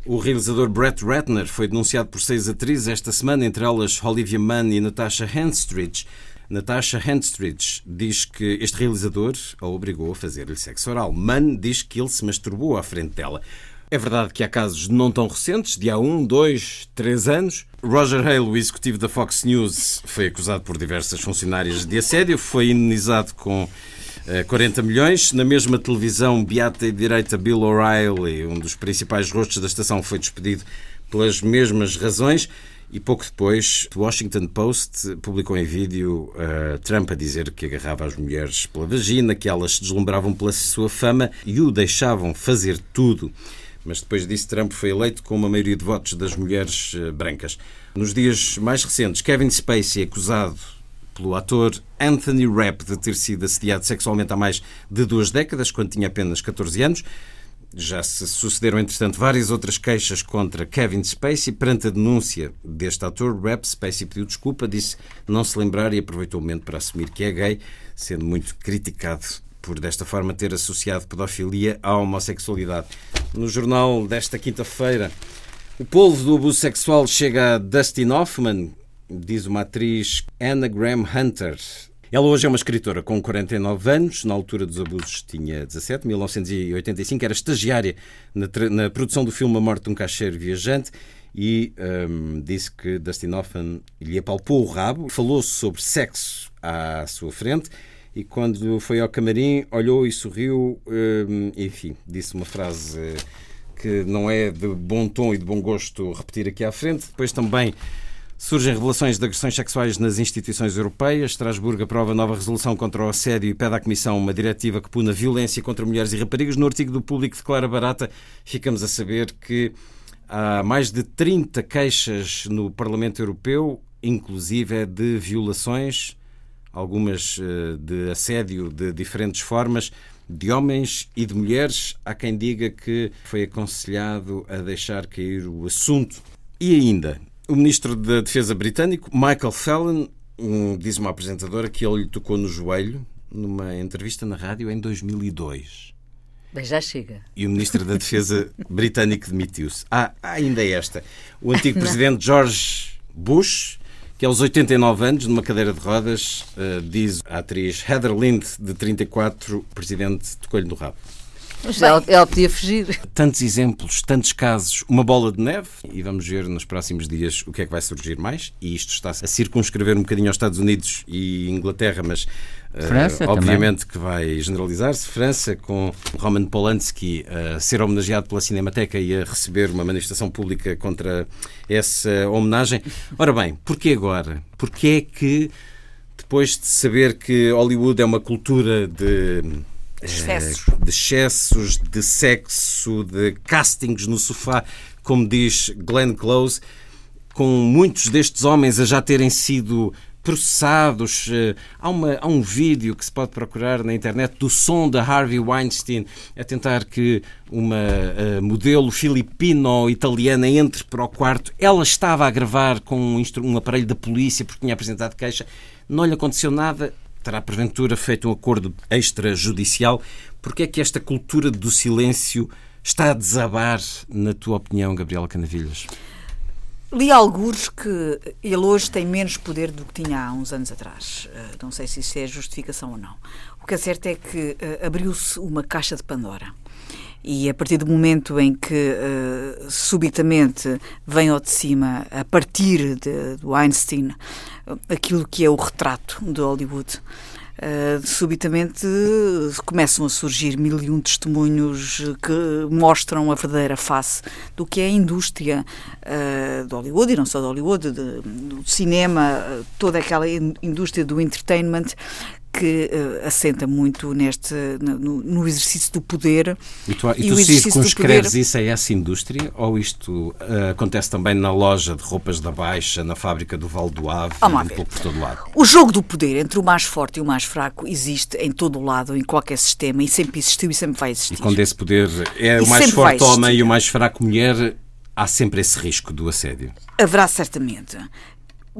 O realizador Brett Ratner foi denunciado por seis atrizes esta semana, entre elas Olivia Munn e Natasha Henstridge. Natasha Henstridge diz que este realizador a obrigou a fazer-lhe sexo oral. Munn diz que ele se masturbou à frente dela. É verdade que há casos não tão recentes, de há um, dois, três anos. Roger Hale, o executivo da Fox News, foi acusado por diversas funcionárias de assédio, foi indenizado com 40 eh, milhões. Na mesma televisão, beata e direita Bill O'Reilly, um dos principais rostos da estação, foi despedido pelas mesmas razões. E pouco depois, o Washington Post publicou em vídeo uh, Trump a dizer que agarrava as mulheres pela vagina, que elas se deslumbravam pela sua fama e o deixavam fazer tudo. Mas depois disso, Trump foi eleito com uma maioria de votos das mulheres uh, brancas. Nos dias mais recentes, Kevin Spacey, acusado pelo ator Anthony Rapp de ter sido assediado sexualmente há mais de duas décadas, quando tinha apenas 14 anos. Já se sucederam, entretanto, várias outras queixas contra Kevin Spacey. Perante a denúncia deste ator, Rapp Spacey pediu desculpa, disse não se lembrar e aproveitou o momento para assumir que é gay, sendo muito criticado por desta forma ter associado pedofilia à homossexualidade. No jornal desta quinta-feira, o polvo do abuso sexual chega a Dustin Hoffman, diz uma atriz Anna Graham Hunter. Ela hoje é uma escritora com 49 anos, na altura dos abusos tinha 17, 1985, era estagiária na, na produção do filme A Morte de um Caixeiro Viajante e um, disse que Dustin Hoffman lhe apalpou o rabo, falou sobre sexo à sua frente e quando foi ao camarim olhou e sorriu, hum, enfim, disse uma frase que não é de bom tom e de bom gosto repetir aqui à frente. Depois também surgem revelações de agressões sexuais nas instituições europeias. Estrasburgo aprova nova resolução contra o assédio e pede à Comissão uma diretiva que puna violência contra mulheres e raparigas. No artigo do Público declara barata, ficamos a saber que há mais de 30 queixas no Parlamento Europeu, inclusive de violações algumas eh, de assédio de diferentes formas, de homens e de mulheres. Há quem diga que foi aconselhado a deixar cair o assunto. E ainda, o ministro da Defesa britânico, Michael Fallon, diz uma apresentadora que ele lhe tocou no joelho numa entrevista na rádio em 2002. Mas já chega. E o Ministro da Defesa britânico demitiu-se. Ah, ainda esta. O antigo presidente George Bush que aos 89 anos, numa cadeira de rodas, uh, diz a atriz Heather Lind, de 34, presidente tocou-lhe no rabo. Mas ela, ela, podia fugir. Tantos exemplos, tantos casos, uma bola de neve e vamos ver nos próximos dias o que é que vai surgir mais. E isto está a circunscrever um bocadinho aos Estados Unidos e Inglaterra, mas França, uh, obviamente também. que vai generalizar-se. França, com Roman Polanski a ser homenageado pela Cinemateca e a receber uma manifestação pública contra essa homenagem. Ora bem, porquê agora? Porquê é que, depois de saber que Hollywood é uma cultura de excessos. de excessos, de sexo, de castings no sofá, como diz Glenn Close, com muitos destes homens a já terem sido processados. Eh, há, uma, há um vídeo que se pode procurar na internet do som da Harvey Weinstein a tentar que uma uh, modelo filipino-italiana entre para o quarto. Ela estava a gravar com um, um aparelho da polícia porque tinha apresentado queixa. Não lhe aconteceu nada terá porventura feito um acordo extrajudicial. Porquê é que esta cultura do silêncio está a desabar, na tua opinião, Gabriela Canavilhas? Li alguns que ele hoje tem menos poder do que tinha há uns anos atrás. Eh, não sei se isso é justificação ou não. O que é certo é que uh, abriu-se uma caixa de Pandora. E a partir do momento em que uh, subitamente vem ao de cima, a partir de, do Einstein, aquilo que é o retrato de Hollywood, Uh, subitamente começam a surgir mil e um testemunhos que mostram a verdadeira face do que é a indústria uh, de Hollywood, e não só de Hollywood, de, do cinema, toda aquela indústria do entertainment que uh, assenta muito neste no, no, exercício do poder. E tu, e tu e circunscreves poder... isso a essa indústria ou isto uh, acontece também na loja de roupas da Baixa, na fábrica do Val do Ave, um pouco por todo lado? O jogo do poder entre o mais forte e o mais fraco existe em todo o lado, em qualquer sistema, e sempre existiu e sempre vai existir. E quando esse poder é e o mais forte homem e o mais fraco mulher, há sempre esse risco do assédio. Haverá certamente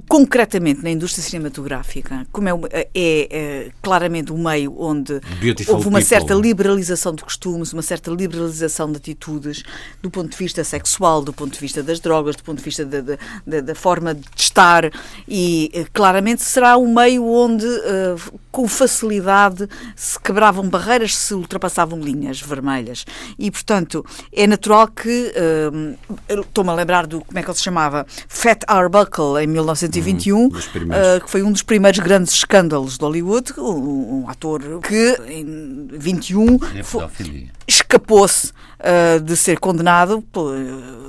concretamente na indústria cinematográfica, como é, é, é claramente um meio onde Beautiful houve uma people. certa liberalização de costumes, uma certa liberalização de atitudes, do ponto de vista sexual, do ponto de vista das drogas, do ponto de vista da, da, da forma de estar, e eh, claramente será um meio onde, uh, com facilidade, se quebravam barreiras, se ultrapassavam linhas vermelhas. E, portanto, é natural que, uh, estou-me a lembrar do, como é que ele se chamava, Fat Arbuckle, em 19 1921, uhum, uh, que foi um dos primeiros grandes escândalos de Hollywood, um, um ator que em 21 escapou-se uh, de ser condenado.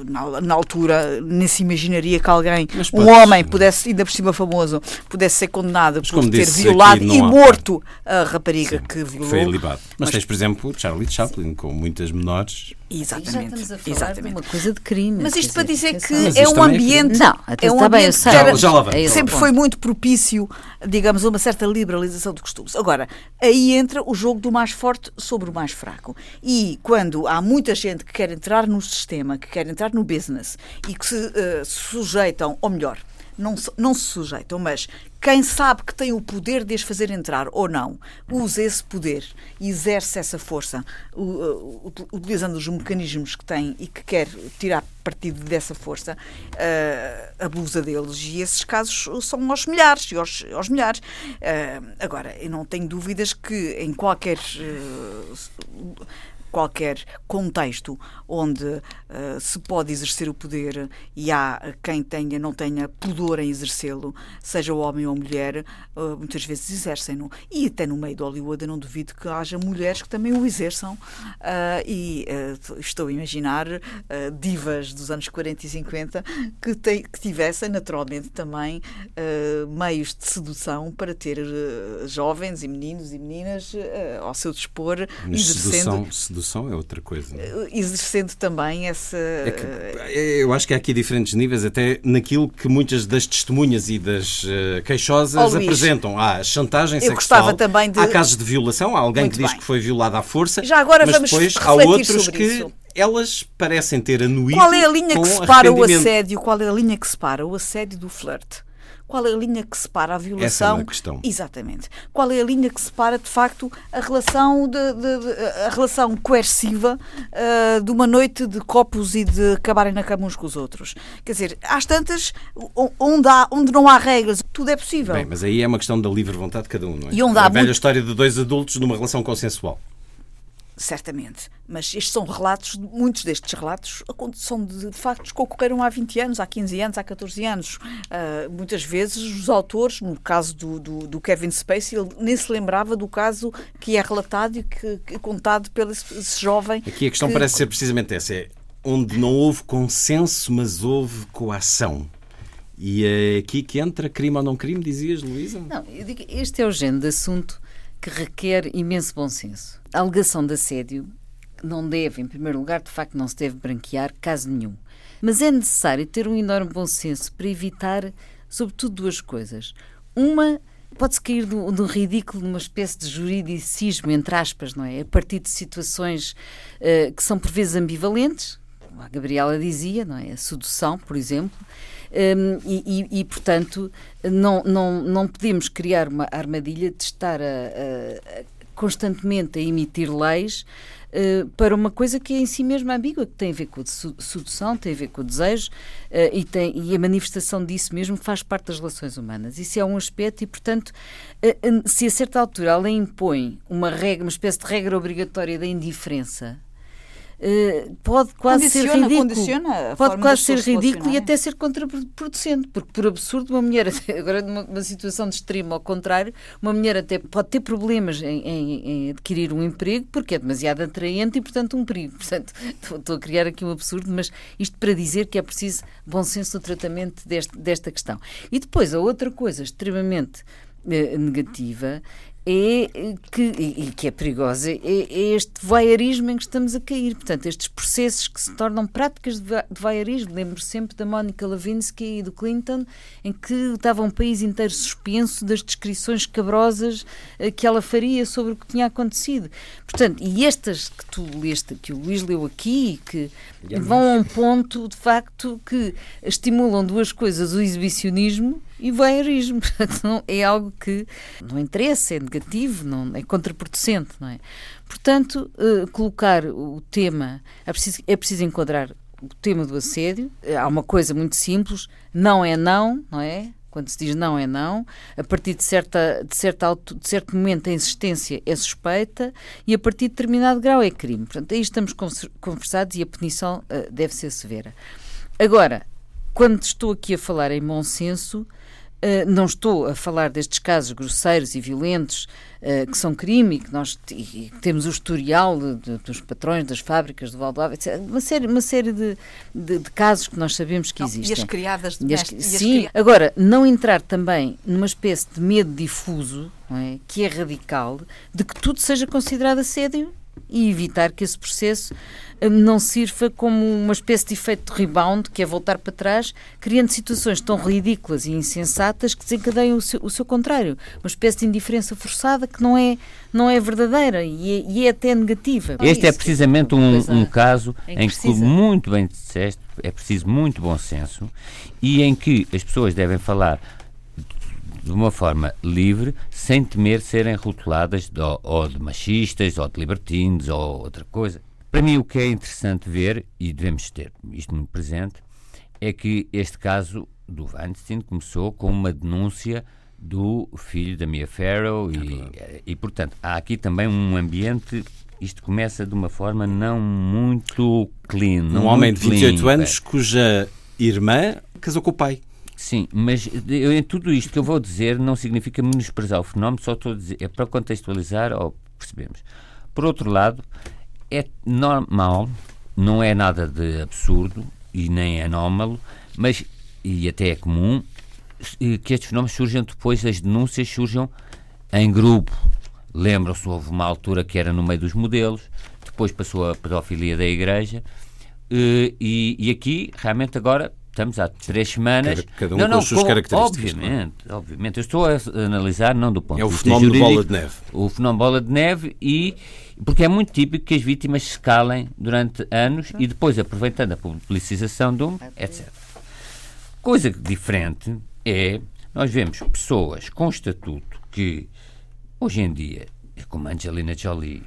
Na, na, altura, nem se imaginaria que alguém, um homem, pudesse, ainda por cima famoso, pudesse ser condenado por ter violado e morto a rapariga Sim, que violou. Foi libado. Mas, Mas tens, por exemplo, Charlie Chaplin, com muitas menores Exatamente. Já estamos a falar Exatamente. de uma coisa de crime. Mas isto para dizer que é um é ambiente. Não, até é um bem, eu sei. Já, já lá vamos. sempre foi muito propício, digamos, a uma certa liberalização de costumes. Agora, aí entra o jogo do mais forte sobre o mais fraco. E quando há muita gente que quer entrar no sistema, que quer entrar no business e que se uh, sujeitam, ou melhor, não, não se sujeitam, mas quem sabe que tem o poder de as fazer entrar ou não, usa esse poder e exerce essa força, utilizando os mecanismos que tem e que quer tirar partido dessa força, uh, abusa deles. E esses casos são aos milhares e aos, aos milhares. Uh, agora, eu não tenho dúvidas que em qualquer. Qualquer contexto onde uh, se pode exercer o poder e há quem tenha, não tenha pudor em exercê-lo, seja homem ou mulher, uh, muitas vezes exercem-no. E até no meio de Hollywood eu não duvido que haja mulheres que também o exerçam. Uh, e estou a imaginar divas dos anos 40 e 50 que, te, que tivessem naturalmente também meios de sedução para ter jovens e meninos e meninas ao seu dispor, Mas exercendo. Sedução, sedução é outra coisa. Exercendo também essa. É que, é, eu acho que há aqui diferentes níveis, até naquilo que muitas das testemunhas e das uh, queixosas oh, apresentam. Há chantagem eu sexual, também de... há casos de violação, há alguém Muito que diz bem. que foi violada à força, Já agora mas vamos depois há outros que. Isso elas parecem ter anuído. Qual é a linha que separa o assédio? Qual é a linha que separa o assédio do flerte? Qual é a linha que separa a violação? Essa é uma questão. Exatamente. Qual é a linha que separa, de facto, a relação, de, de, de a relação coerciva uh, de uma noite de copos e de acabarem na cama uns com os outros? Quer dizer, às tantas, onde, há, onde não há regras, tudo é possível. Bem, mas aí é uma questão da livre vontade de cada um, não é? E onde há a velha muito... história de dois adultos numa relação consensual certamente. Mas estes são relatos, muitos destes relatos são de factos que ocorreram há 20 anos, há 15 anos, há 14 anos. Uh, muitas vezes os autores, no caso do, do, do, Kevin Spacey, ele nem se lembrava do caso que é relatado e que, que é contado pelo esse jovem. Aqui a questão que... parece ser precisamente essa: é onde não houve consenso, mas houve coação. E é aqui que entra crime ou não crime, dizias, Luísa? Não, eu digo, este é o género de assunto que requer imenso bom senso. A alegação de assédio não deve, em primeiro lugar, de facto, não se deve branquear caso nenhum. Mas é necessário ter um enorme bom senso para evitar, sobretudo, duas coisas. Uma, pode-se cair de um ridículo, numa espécie de juridicismo, entre aspas, não é? A partir de situações uh, que são por vezes ambivalentes, como a Gabriela dizia, não é? A sedução, por exemplo, um, e, e, portanto, não, não, não podemos criar uma armadilha de estar a, a, a constantemente a emitir leis uh, para uma coisa que é em si mesma ambígua, que tem a ver com a sedução, tem a ver com o desejo uh, e, tem, e a manifestação disso mesmo faz parte das relações humanas. Isso é um aspecto e, portanto, uh, se a certa altura ela impõe uma regra, uma espécie de regra obrigatória da indiferença pode quase condiciona, ser ridículo. Condiciona pode quase ser ridículo e até ser contraproducente, porque por absurdo uma mulher, agora numa situação de extremo ao contrário, uma mulher até pode ter problemas em, em, em adquirir um emprego porque é demasiado atraente e, portanto, um perigo. Portanto, estou a criar aqui um absurdo, mas isto para dizer que é preciso bom senso no tratamento deste, desta questão. E depois, a outra coisa extremamente eh, negativa é que, e que é perigosa, é, é, este voyeurismo em que estamos a cair. Portanto, estes processos que se tornam práticas de voyeurismo. Lembro sempre da Mónica Lewinsky e do Clinton, em que estava um país inteiro suspenso das descrições cabrosas eh, que ela faria sobre o que tinha acontecido. Portanto, e estas que tu leste, que o Luís leu aqui, que vão a um ponto, de facto, que estimulam duas coisas, o exibicionismo e voyeurismo. É algo que não interessa, é negativo, não, é contraproducente, não é? Portanto, uh, colocar o tema, é preciso, é preciso enquadrar o tema do assédio. Há uma coisa muito simples: não é não, não é? Quando se diz não é não, a partir de, certa, de, certa auto, de certo momento a insistência é suspeita e a partir de determinado grau é crime. Portanto, aí estamos conversados e a punição uh, deve ser severa. Agora, quando estou aqui a falar em bom senso, não estou a falar destes casos grosseiros e violentos uh, que são crime e que nós e temos o historial de, de, dos patrões das fábricas do etc. Uma série, uma série de, de, casos que nós sabemos que não, existem. E as criadas de mestre, Sim, agora, não entrar também numa espécie de medo difuso, é? que é radical, de que tudo seja considerado assédio e evitar que esse processo hum, não sirva como uma espécie de efeito de rebound, que é voltar para trás, criando situações tão ridículas e insensatas que desencadeiam o seu, o seu contrário. Uma espécie de indiferença forçada que não é, não é verdadeira e é, e é até negativa. Este é precisamente um, um caso em que, em que muito bem disseste, é preciso muito bom senso e em que as pessoas devem falar de uma forma livre, sem temer serem rotuladas de, ou de machistas, ou de libertinos, ou outra coisa. Para mim, o que é interessante ver, e devemos ter isto muito presente, é que este caso do Weinstein começou com uma denúncia do filho da Mia Farrow e, e, portanto, há aqui também um ambiente isto começa de uma forma não muito clean. Um não homem de 28 limpa. anos cuja irmã casou com o pai. Sim, mas eu, em tudo isto que eu vou dizer não significa menosprezar o fenómeno, só estou a dizer, é para contextualizar ou percebemos. Por outro lado, é normal, não é nada de absurdo e nem anómalo, mas, e até é comum, que estes fenómenos surjam depois, as denúncias surjam em grupo. Lembram-se, houve uma altura que era no meio dos modelos, depois passou a pedofilia da igreja, e, e aqui, realmente, agora estamos há três semanas. Cada, cada um não, com não, as suas com- características. Obviamente, obviamente. Eu estou a analisar não do ponto É o de vista fenómeno jurídico, bola de neve. O fenómeno bola de neve e porque é muito típico que as vítimas se calem durante anos e depois aproveitando a publicização de um, etc. Coisa diferente é nós vemos pessoas com estatuto que hoje em dia, como Angelina Jolie,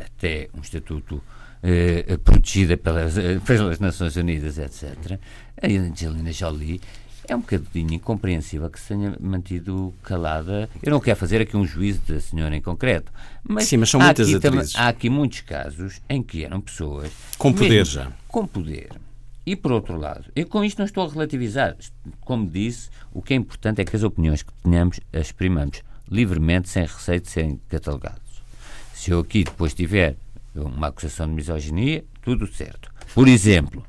até um estatuto eh, protegida pelas, eh, pelas Nações Unidas, etc. A Angelina Jolie é um bocadinho incompreensível que se tenha mantido calada. Eu não quero fazer aqui um juízo da senhora em concreto, mas, Sim, mas são muitas aqui atrizes. há aqui muitos casos em que eram pessoas Com poder já. Com poder. E por outro lado, eu com isto não estou a relativizar. Como disse, o que é importante é que as opiniões que tenhamos as exprimamos livremente, sem receio de serem catalogados. Se eu aqui depois tiver uma acusação de misoginia, tudo certo. Por exemplo,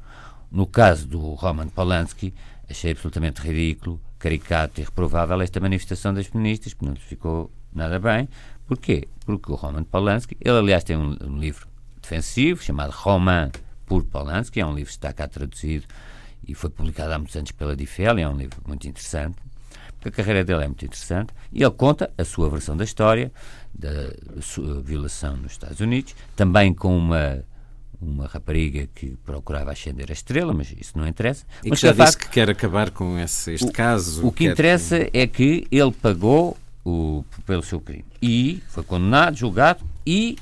no caso do Roman Polanski, achei absolutamente ridículo, caricato e reprovável esta manifestação das feministas, que não lhes ficou nada bem. Porquê? Porque o Roman Polanski, ele aliás tem um, um livro defensivo chamado Roman por Polanski, é um livro que está cá traduzido e foi publicado há muitos anos pela Difel, é um livro muito interessante, porque a carreira dele é muito interessante, e ele conta a sua versão da história, da sua violação nos Estados Unidos, também com uma, uma rapariga que procurava ascender a estrela, mas isso não interessa. E mas que já é facto- disse que quer acabar com esse, este caso. o que quer- interessa é que ele pagou o, pelo seu crime e foi condenado, julgado e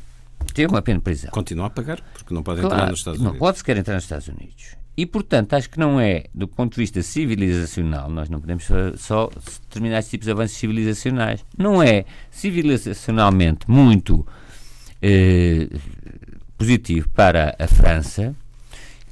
teve uma pena de prisão. Continua a pagar, porque não pode Claro, entrar nos Estados não Unidos. pode sequer entrar nos Estados Unidos. E, portanto, acho que não é, do ponto de vista civilizacional, nós não podemos só, só determinar estes tipos de avanços civilizacionais. Não é civilizacionalmente muito eh, positivo para a França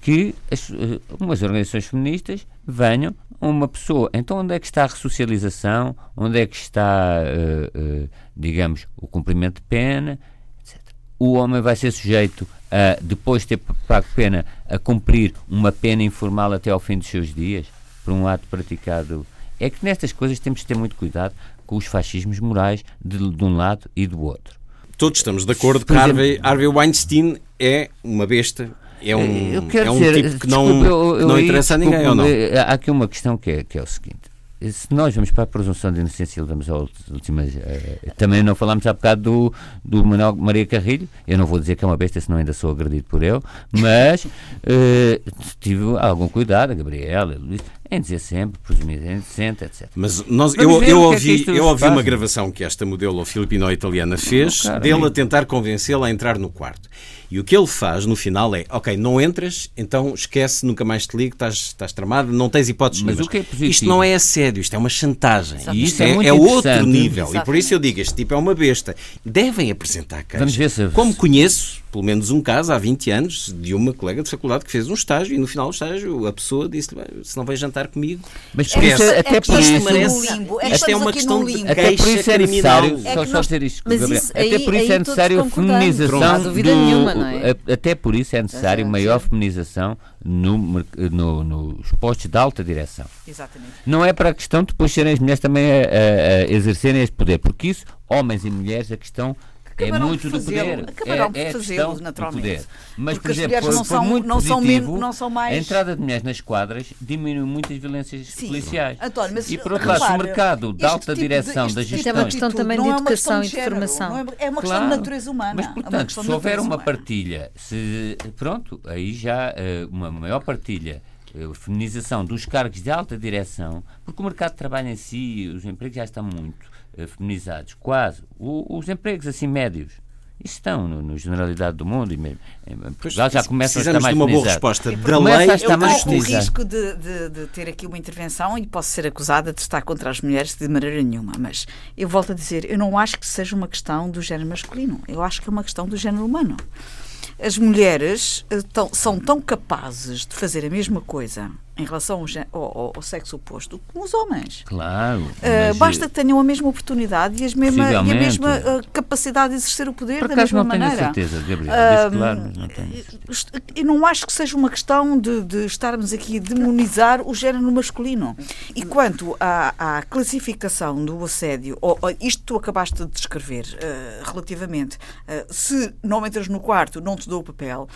que as, eh, umas organizações feministas venham uma pessoa. Então, onde é que está a ressocialização? Onde é que está, eh, eh, digamos, o cumprimento de pena? etc. O homem vai ser sujeito a, depois de ter pago pena, a cumprir uma pena informal até ao fim dos seus dias, por um ato praticado. É que nestas coisas temos de ter muito cuidado com os fascismos morais de, de um lado e do outro. Todos estamos de acordo que Harvey, Harvey Weinstein é uma besta, é um, Eu quero é um dizer, tipo que não, desculpe, eu- não interessa a ninguém, ou não? Há aqui uma questão que é, que é o seguinte. Se nós vamos para a presunção de inocência e levamos às últimas. eh, também não falámos há bocado do, do Manuel Maria Carrilho. Eu não vou dizer que é uma besta, senão ainda sou agredido por ele. Mas eh, tive algum cuidado, a Gabriela, a Luís, em dizer sempre, presumidamente inocente, etc. Mas nós, Vamos eu, eu é que ouvi, isto eu ouvi faz. uma gravação que esta modelo filipino-italiana fez Oh, cara, dele amigo. a tentar convencê-la a entrar no quarto. E o que ele faz no final é: ok, não entras, então esquece, nunca mais te ligo, estás, estás tramado, não tens hipóteses Mas nenhumas. o que é positivo? Isto não é assédio, isto é uma chantagem. Exato. E isto é é, é outro nível. E por isso eu digo: este tipo é uma besta. Devem apresentar queixa. Vamos ver se- Como conheço, pelo menos um caso há 20 anos, de uma colega de faculdade que fez um estágio e no final do estágio a pessoa disse-lhe: "Bem, se não vais jantar comigo. Mas Esquece. isso, É até por isso. no limbo. É Isto é uma questão de limbo. Até por isso é necessário, É só, que só dizer isto, Gabriel. até por isso é necessário a feminização Não há dúvida do, nenhuma, não é? Até por isso é necessário maior feminização no, no- nos postos de alta direção. Exatamente. Não é para a questão de depois serem as mulheres também a, a- a exercerem este poder, porque isso, homens e mulheres, a questão é muito do poder. Acabarão é, por é fazê-lo, naturalmente. poder. Mas, Porque por as exemplo, não foi são- muito não são positivo men- não são mais- a entrada de mulheres nas quadras diminui muitas violências Sim. policiais. António, mas e por outro lado, se o mercado de este alta tipo direção tipo de Isto é uma questão atitude também não de é uma educação questão e de formação. é- É uma questão de natureza humana. Mas, é portanto, se houver uma partilha, se, pronto, aí já eh, uma maior partilha, eh, feminização dos cargos de alta direção, porque o mercado de trabalho em si, os empregos já estão muito feminizados, quase. O- os empregos assim médios, Isso estão no, no Generalidade do Mundo e mesmo em Portugal já começam a estar mais de uma boa resposta E da começa lei. a estar Eu mais corro o risco de, de- de ter aqui uma intervenção e posso ser acusada de estar contra as mulheres de maneira nenhuma, mas eu volto a dizer, eu não acho que seja uma questão do género masculino, eu acho que é uma questão do género humano. As mulheres eh, tão- são tão capazes de fazer a mesma coisa em relação ao, ao- ao- sexo oposto como os homens. Claro. Uh, basta que tenham a mesma oportunidade e, as mesma, e a mesma uh, capacidade de exercer o poder Por da mesma não tenho a maneira. certeza, Gabriel. Ah, Diz claro, mas não tenho. Est- Eu não acho que seja uma questão de, de estarmos aqui a demonizar o género masculino. E quanto à, à classificação do assédio, ou, ou isto tu acabaste de descrever eh, relativamente, eh, se não entras no quarto, não te dou o papel.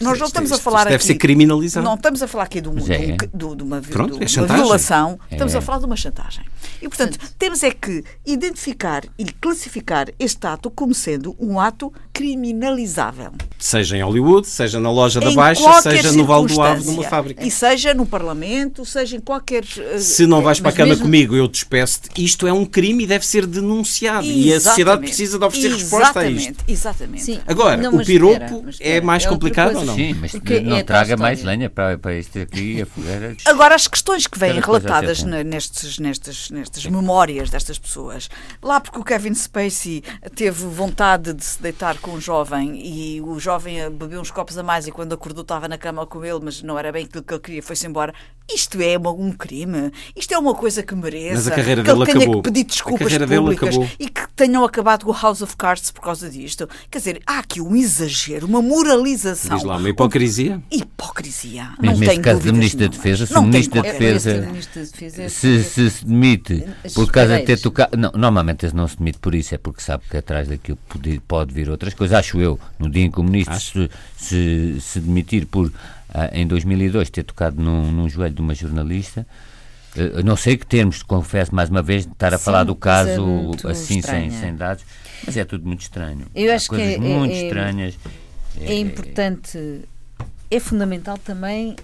Nós não estamos a falar isto deve aqui. ser criminalizado. Não estamos a falar aqui de, um, é. de- de uma, Pronto, de é uma violação, estamos É. a falar de uma chantagem. E, portanto, temos é que identificar e classificar este ato como sendo um ato criminalizável. Seja em Hollywood, seja na loja da Em Baixa, seja no Val do Ave, numa fábrica. E seja no Parlamento, seja em qualquer. eh, Se não vais para a cama mesmo- comigo, eu despeço-te. Isto é um crime e deve ser denunciado. E a sociedade Exatamente. precisa de oferecer resposta a isto. Exatamente, exatamente. Sim. Agora, Não, o piropo espera, é espera, mais outra complicado coisa. ou não? Sim, mas Porque não é traga mais lenha para, para isto aqui, a fogueira. Agora, as questões que vêm relatadas na- nestes, nestes, nestas memórias destas pessoas, lá porque o Kevin Spacey teve vontade de se deitar com um jovem e o jovem bebeu uns copos a mais e quando acordou estava na cama com ele, mas não era bem aquilo que ele queria, foi-se embora. Isto é uma- um crime. Isto é uma coisa que mereça. Mas a carreira que ele dele tenha acabou. que pedir A desculpas carreira dele públicas e que tenham acabado com o House of Cards por causa disto. Quer dizer, há aqui um exagero, uma moralização. Diz lá, uma hipocrisia. Hipocrisia. Mesmo não neste caso do Ministro da. Defesa, se Não o Ministro da Defesa- Se, se se demite As por causa de ter tocado. Não, normalmente ele não se demite por isso, é porque sabe que atrás daquilo pode, pode vir outras coisas. Acho eu, no dia em que o ministro se, se, se demitir por, em 2002, ter tocado num, num joelho de uma jornalista. eh, não sei que termos, confesso mais uma vez, de estar a Sim, falar do coisa caso muito assim, sem, estranha. sem dados, mas é tudo muito estranho. Eu Há acho que coisas é- muito é- estranhas. É importante, é fundamental também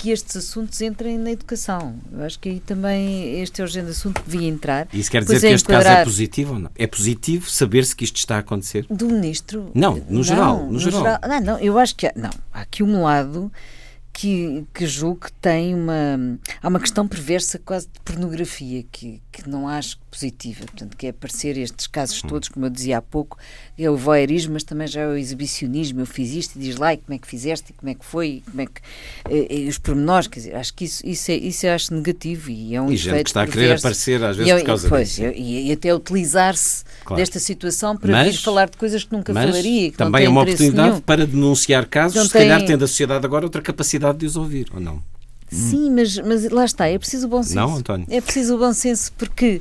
que estes assuntos entrem na educação. Eu acho que aí também este é o género de assunto que devia entrar. Isso quer Pois dizer que este caso é positivo ou não? É positivo saber-se que isto está a acontecer? Do ministro? Não, no geral, no geral. Não, não, eu acho que há, não, há aqui um lado que, que julgo que tem uma. Há uma questão perversa quase de pornografia que, que não acho positiva. Portanto, que é aparecer estes Hum. casos todos, como eu dizia há pouco, é o voyeurismo, mas também já é o exibicionismo. Eu fiz isto e diz lá e como é que fizeste e como é que foi e como é que. E, os pormenores, quer dizer, acho que isso, isso, é, isso eu acho negativo e é um E gente que está a querer perverso. aparecer às E vezes eu- por causa pois, disso. eu- e, e até utilizar-se Claro. desta situação para Mas- vir falar de coisas que nunca falaria. e Que também é uma oportunidade nenhum. para denunciar casos, Não se calhar tem- tendo a sociedade agora outra capacidade de os ouvir, ou não? Sim, mas, mas lá está, é preciso o bom senso. Não, António? É preciso o bom senso porque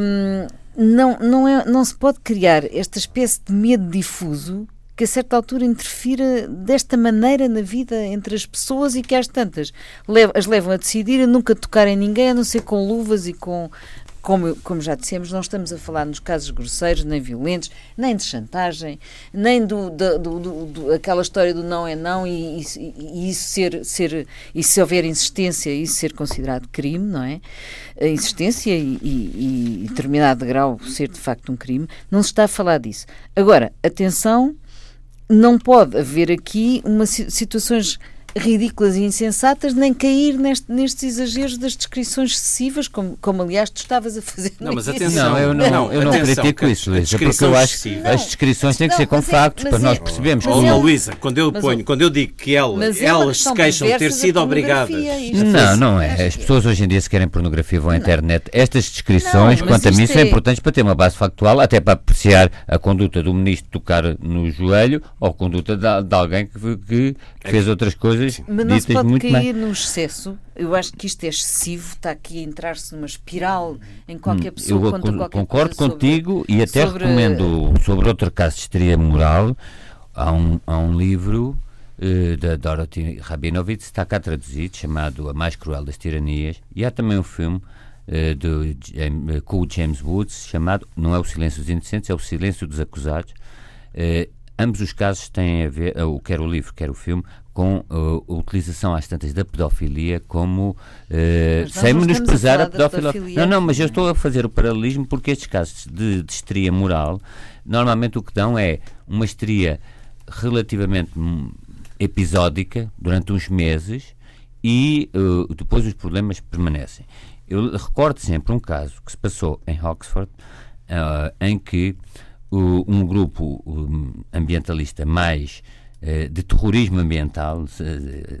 hum, não, não, é, não se pode criar esta espécie de medo difuso que a certa altura interfira desta maneira na vida entre as pessoas e que às tantas as levam a decidir a nunca tocar em ninguém, a não ser com luvas e com. Como, como já dissemos, não estamos a falar nos casos grosseiros, nem violentos, nem de chantagem, nem do, do, do- do- aquela história do não é não e, e- e isso ser, ser e se houver insistência, isso ser considerado crime, não é? A insistência e, e, e determinado grau ser de facto um crime, não se está a falar disso. Agora, atenção, não pode haver aqui uma, si- situações ridículas e insensatas, nem cair neste- nestes exageros das descrições excessivas, como, como aliás tu estavas a fazer. Não, mas atenção. Não, eu não, Não, eu não atenção, critico que isso, Luísa, porque eu acho que as descrições têm que ser com é- factos para nós é- percebermos. mas Oh, é um- Luísa, quando eu ponho, é- quando eu digo que ela- é elas se queixam de ter sido obrigadas. Não, não é. As pessoas hoje em dia, se querem pornografia, vão à internet. Estas descrições, quanto a mim, são é- importantes para ter uma base factual, até para apreciar a conduta do ministro tocar no joelho ou a conduta de, de alguém que, que fez outras coisas Mas não se pode cair bem. no excesso. Eu acho que isto é excessivo, está aqui a entrar-se numa espiral em qualquer pessoa Hum, Eu contra con- qualquer concordo coisa sobre- contigo e até sobre- recomendo sobre outro caso de histeria moral. Há um, há um livro eh, da Dorothy Rabinovitz, está cá traduzido, chamado A Mais Cruel das Tiranias, e há também um filme eh, do, Jam- eh, com o James Woods chamado, não é o Silêncio dos Inocentes, é o Silêncio dos Acusados. Eh, ambos os casos têm a ver, eh, o quer o livro, quer o filme, com uh, a utilização às tantas da pedofilia como uh, sem menosprezar a, a pedofilia. Não, não, mas eu estou a fazer o paralelismo porque estes casos de, de histeria moral normalmente o que dão é uma histeria relativamente hum, episódica durante uns meses e uh, depois os problemas permanecem. Eu recordo sempre um caso que se passou em Oxford em que um grupo ambientalista mais de terrorismo ambiental,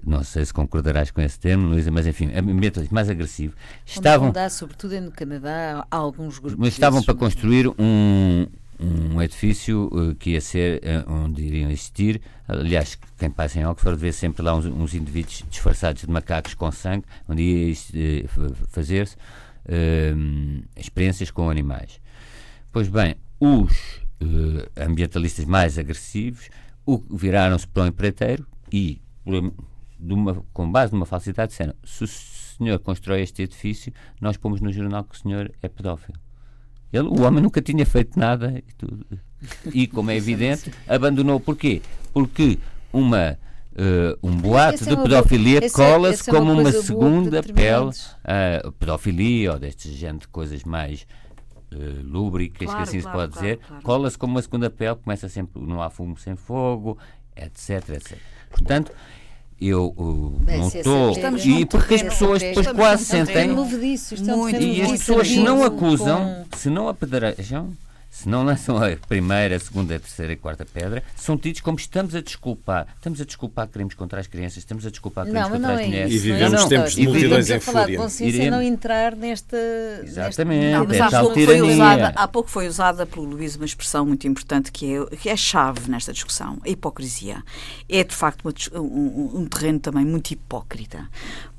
não sei se concordarás com esse termo, Luísa, mas enfim, ambientalista mais agressivo, estavam... Dá, sobretudo no Canadá, há alguns grupos... Mas estavam para construir um, um edifício uh, que ia ser uh, onde iriam existir. Aliás, quem passa em Oxford vê sempre lá uns, uns indivíduos disfarçados de macacos com sangue, onde ia uh, fazer-se experiências com animais. Pois bem, os ambientalistas mais agressivos viraram-se para o empreiteiro e, uma, com base numa falsidade, disseram: se o senhor constrói este edifício, nós pomos no jornal que o senhor é pedófilo. Ele, o homem nunca tinha feito nada e, tudo. e como é evidente, abandonou. Porquê? Porque uma, uh, um boato de pedofilia cola-se como uma, uma segunda pele. Uh, pedofilia ou deste género de coisas mais uh, lúbricas, claro, que assim claro, se pode claro, dizer, cola-se como uma segunda pele, começa sempre, não há fumo sem fogo, etc, etc. Portanto, eu uh, não estou. E porque as pessoas depois quase sentem. E as pessoas, se não acusam, se não apedrejam, se não lançam a primeira, a segunda, a terceira e a quarta pedra, são tidos como estamos a desculpar. Estamos a desculpar crimes contra as crianças, estamos a desculpar crimes não, contra não as é mulheres. E vivemos não, tempos de multidões em fúria. consciência não entrar nesta... Exatamente, não, mas há, pouco foi usada, há pouco foi usada pelo Luís uma expressão muito importante que é, que é chave nesta discussão, a hipocrisia. É, de facto, uma, um, um terreno também muito hipócrita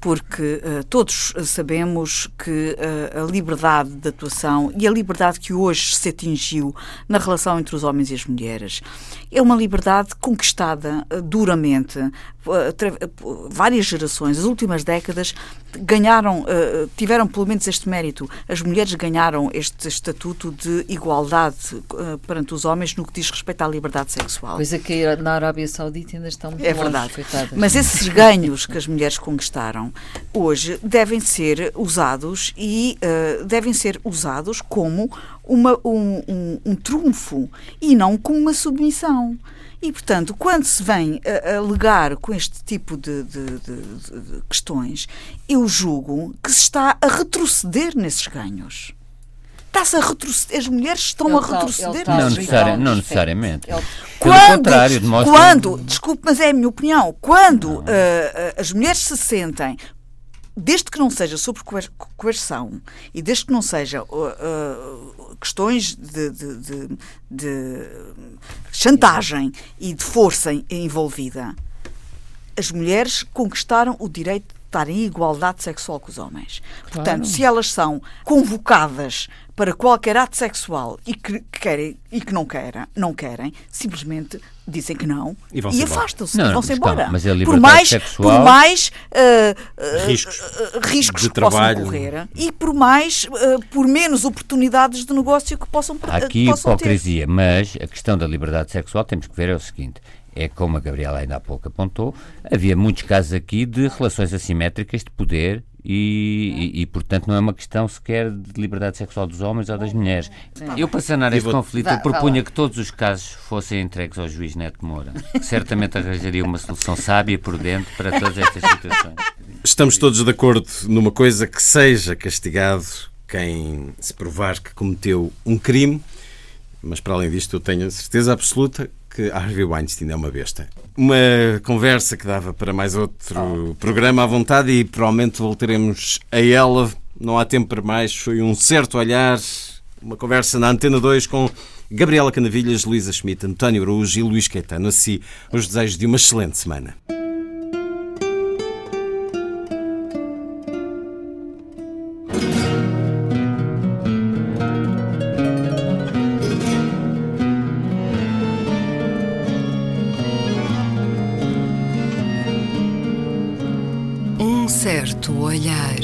porque uh, todos sabemos que uh, a liberdade de atuação e a liberdade que hoje se atingiu na relação entre os homens e as mulheres é uma liberdade conquistada uh, duramente várias gerações, as últimas décadas ganharam, tiveram pelo menos este mérito. As mulheres ganharam este estatuto de igualdade perante os homens no que diz respeito à liberdade sexual. Coisa que na Arábia Saudita ainda estão muito É verdade. Mas esses ganhos que as mulheres conquistaram hoje devem ser usados e uh, devem ser usados como uma, um, um, um, trunfo e não como uma submissão. E, portanto, quando se vem a, alegar com este tipo de, de, de, de questões, eu julgo que se está a retroceder nesses ganhos está-se a retroceder, as mulheres estão ele a retroceder. Não, necessari não necessariamente. Ele... Quando, contrário, demonstra... quando, desculpe, mas é a minha opinião, quando uh, as mulheres se sentem desde que não seja sobre coerção e desde que não seja uh, uh, questões de, de, de, de, chantagem e de força envolvida, as mulheres conquistaram o direito de estar em igualdade sexual com os homens. Claro. Portanto, se elas são convocadas para qualquer ato sexual e que querem e que não querem, não querem, simplesmente dizem que não e, e afastam-se, vão-se embora. Mas a por mais, sexual... por mais uh, riscos, uh, riscos de que trabalho. possam correr e por mais, uh, por menos oportunidades de negócio que possam Há aqui possam hipocrisia, ter. mas a questão da liberdade sexual temos que ver é o seguinte: é como a Gabriela ainda há pouco apontou, havia muitos casos aqui de relações assimétricas de poder e, e, e, portanto não é uma questão sequer de liberdade sexual dos homens ou das mulheres. Eu para sanar este conflito eu propunha que todos os casos fossem entregues ao juiz Neto Moura. Certamente arranjaria uma solução sábia e prudente para todas estas situações. Estamos todos de acordo numa coisa que seja castigado quem se provar que cometeu um crime, mas para além disto eu tenho a certeza absoluta que Harvey Weinstein é uma besta. Uma conversa que dava para mais outro oh. programa à vontade e provavelmente voltaremos a ela. Não há tempo para mais. Foi um certo olhar, uma conversa na Antena 2 com Gabriela Canavilhas, Luísa Schmidt, António Araújo e Luís Caetano. Assim, os desejos de uma excelente semana. Certo olhar.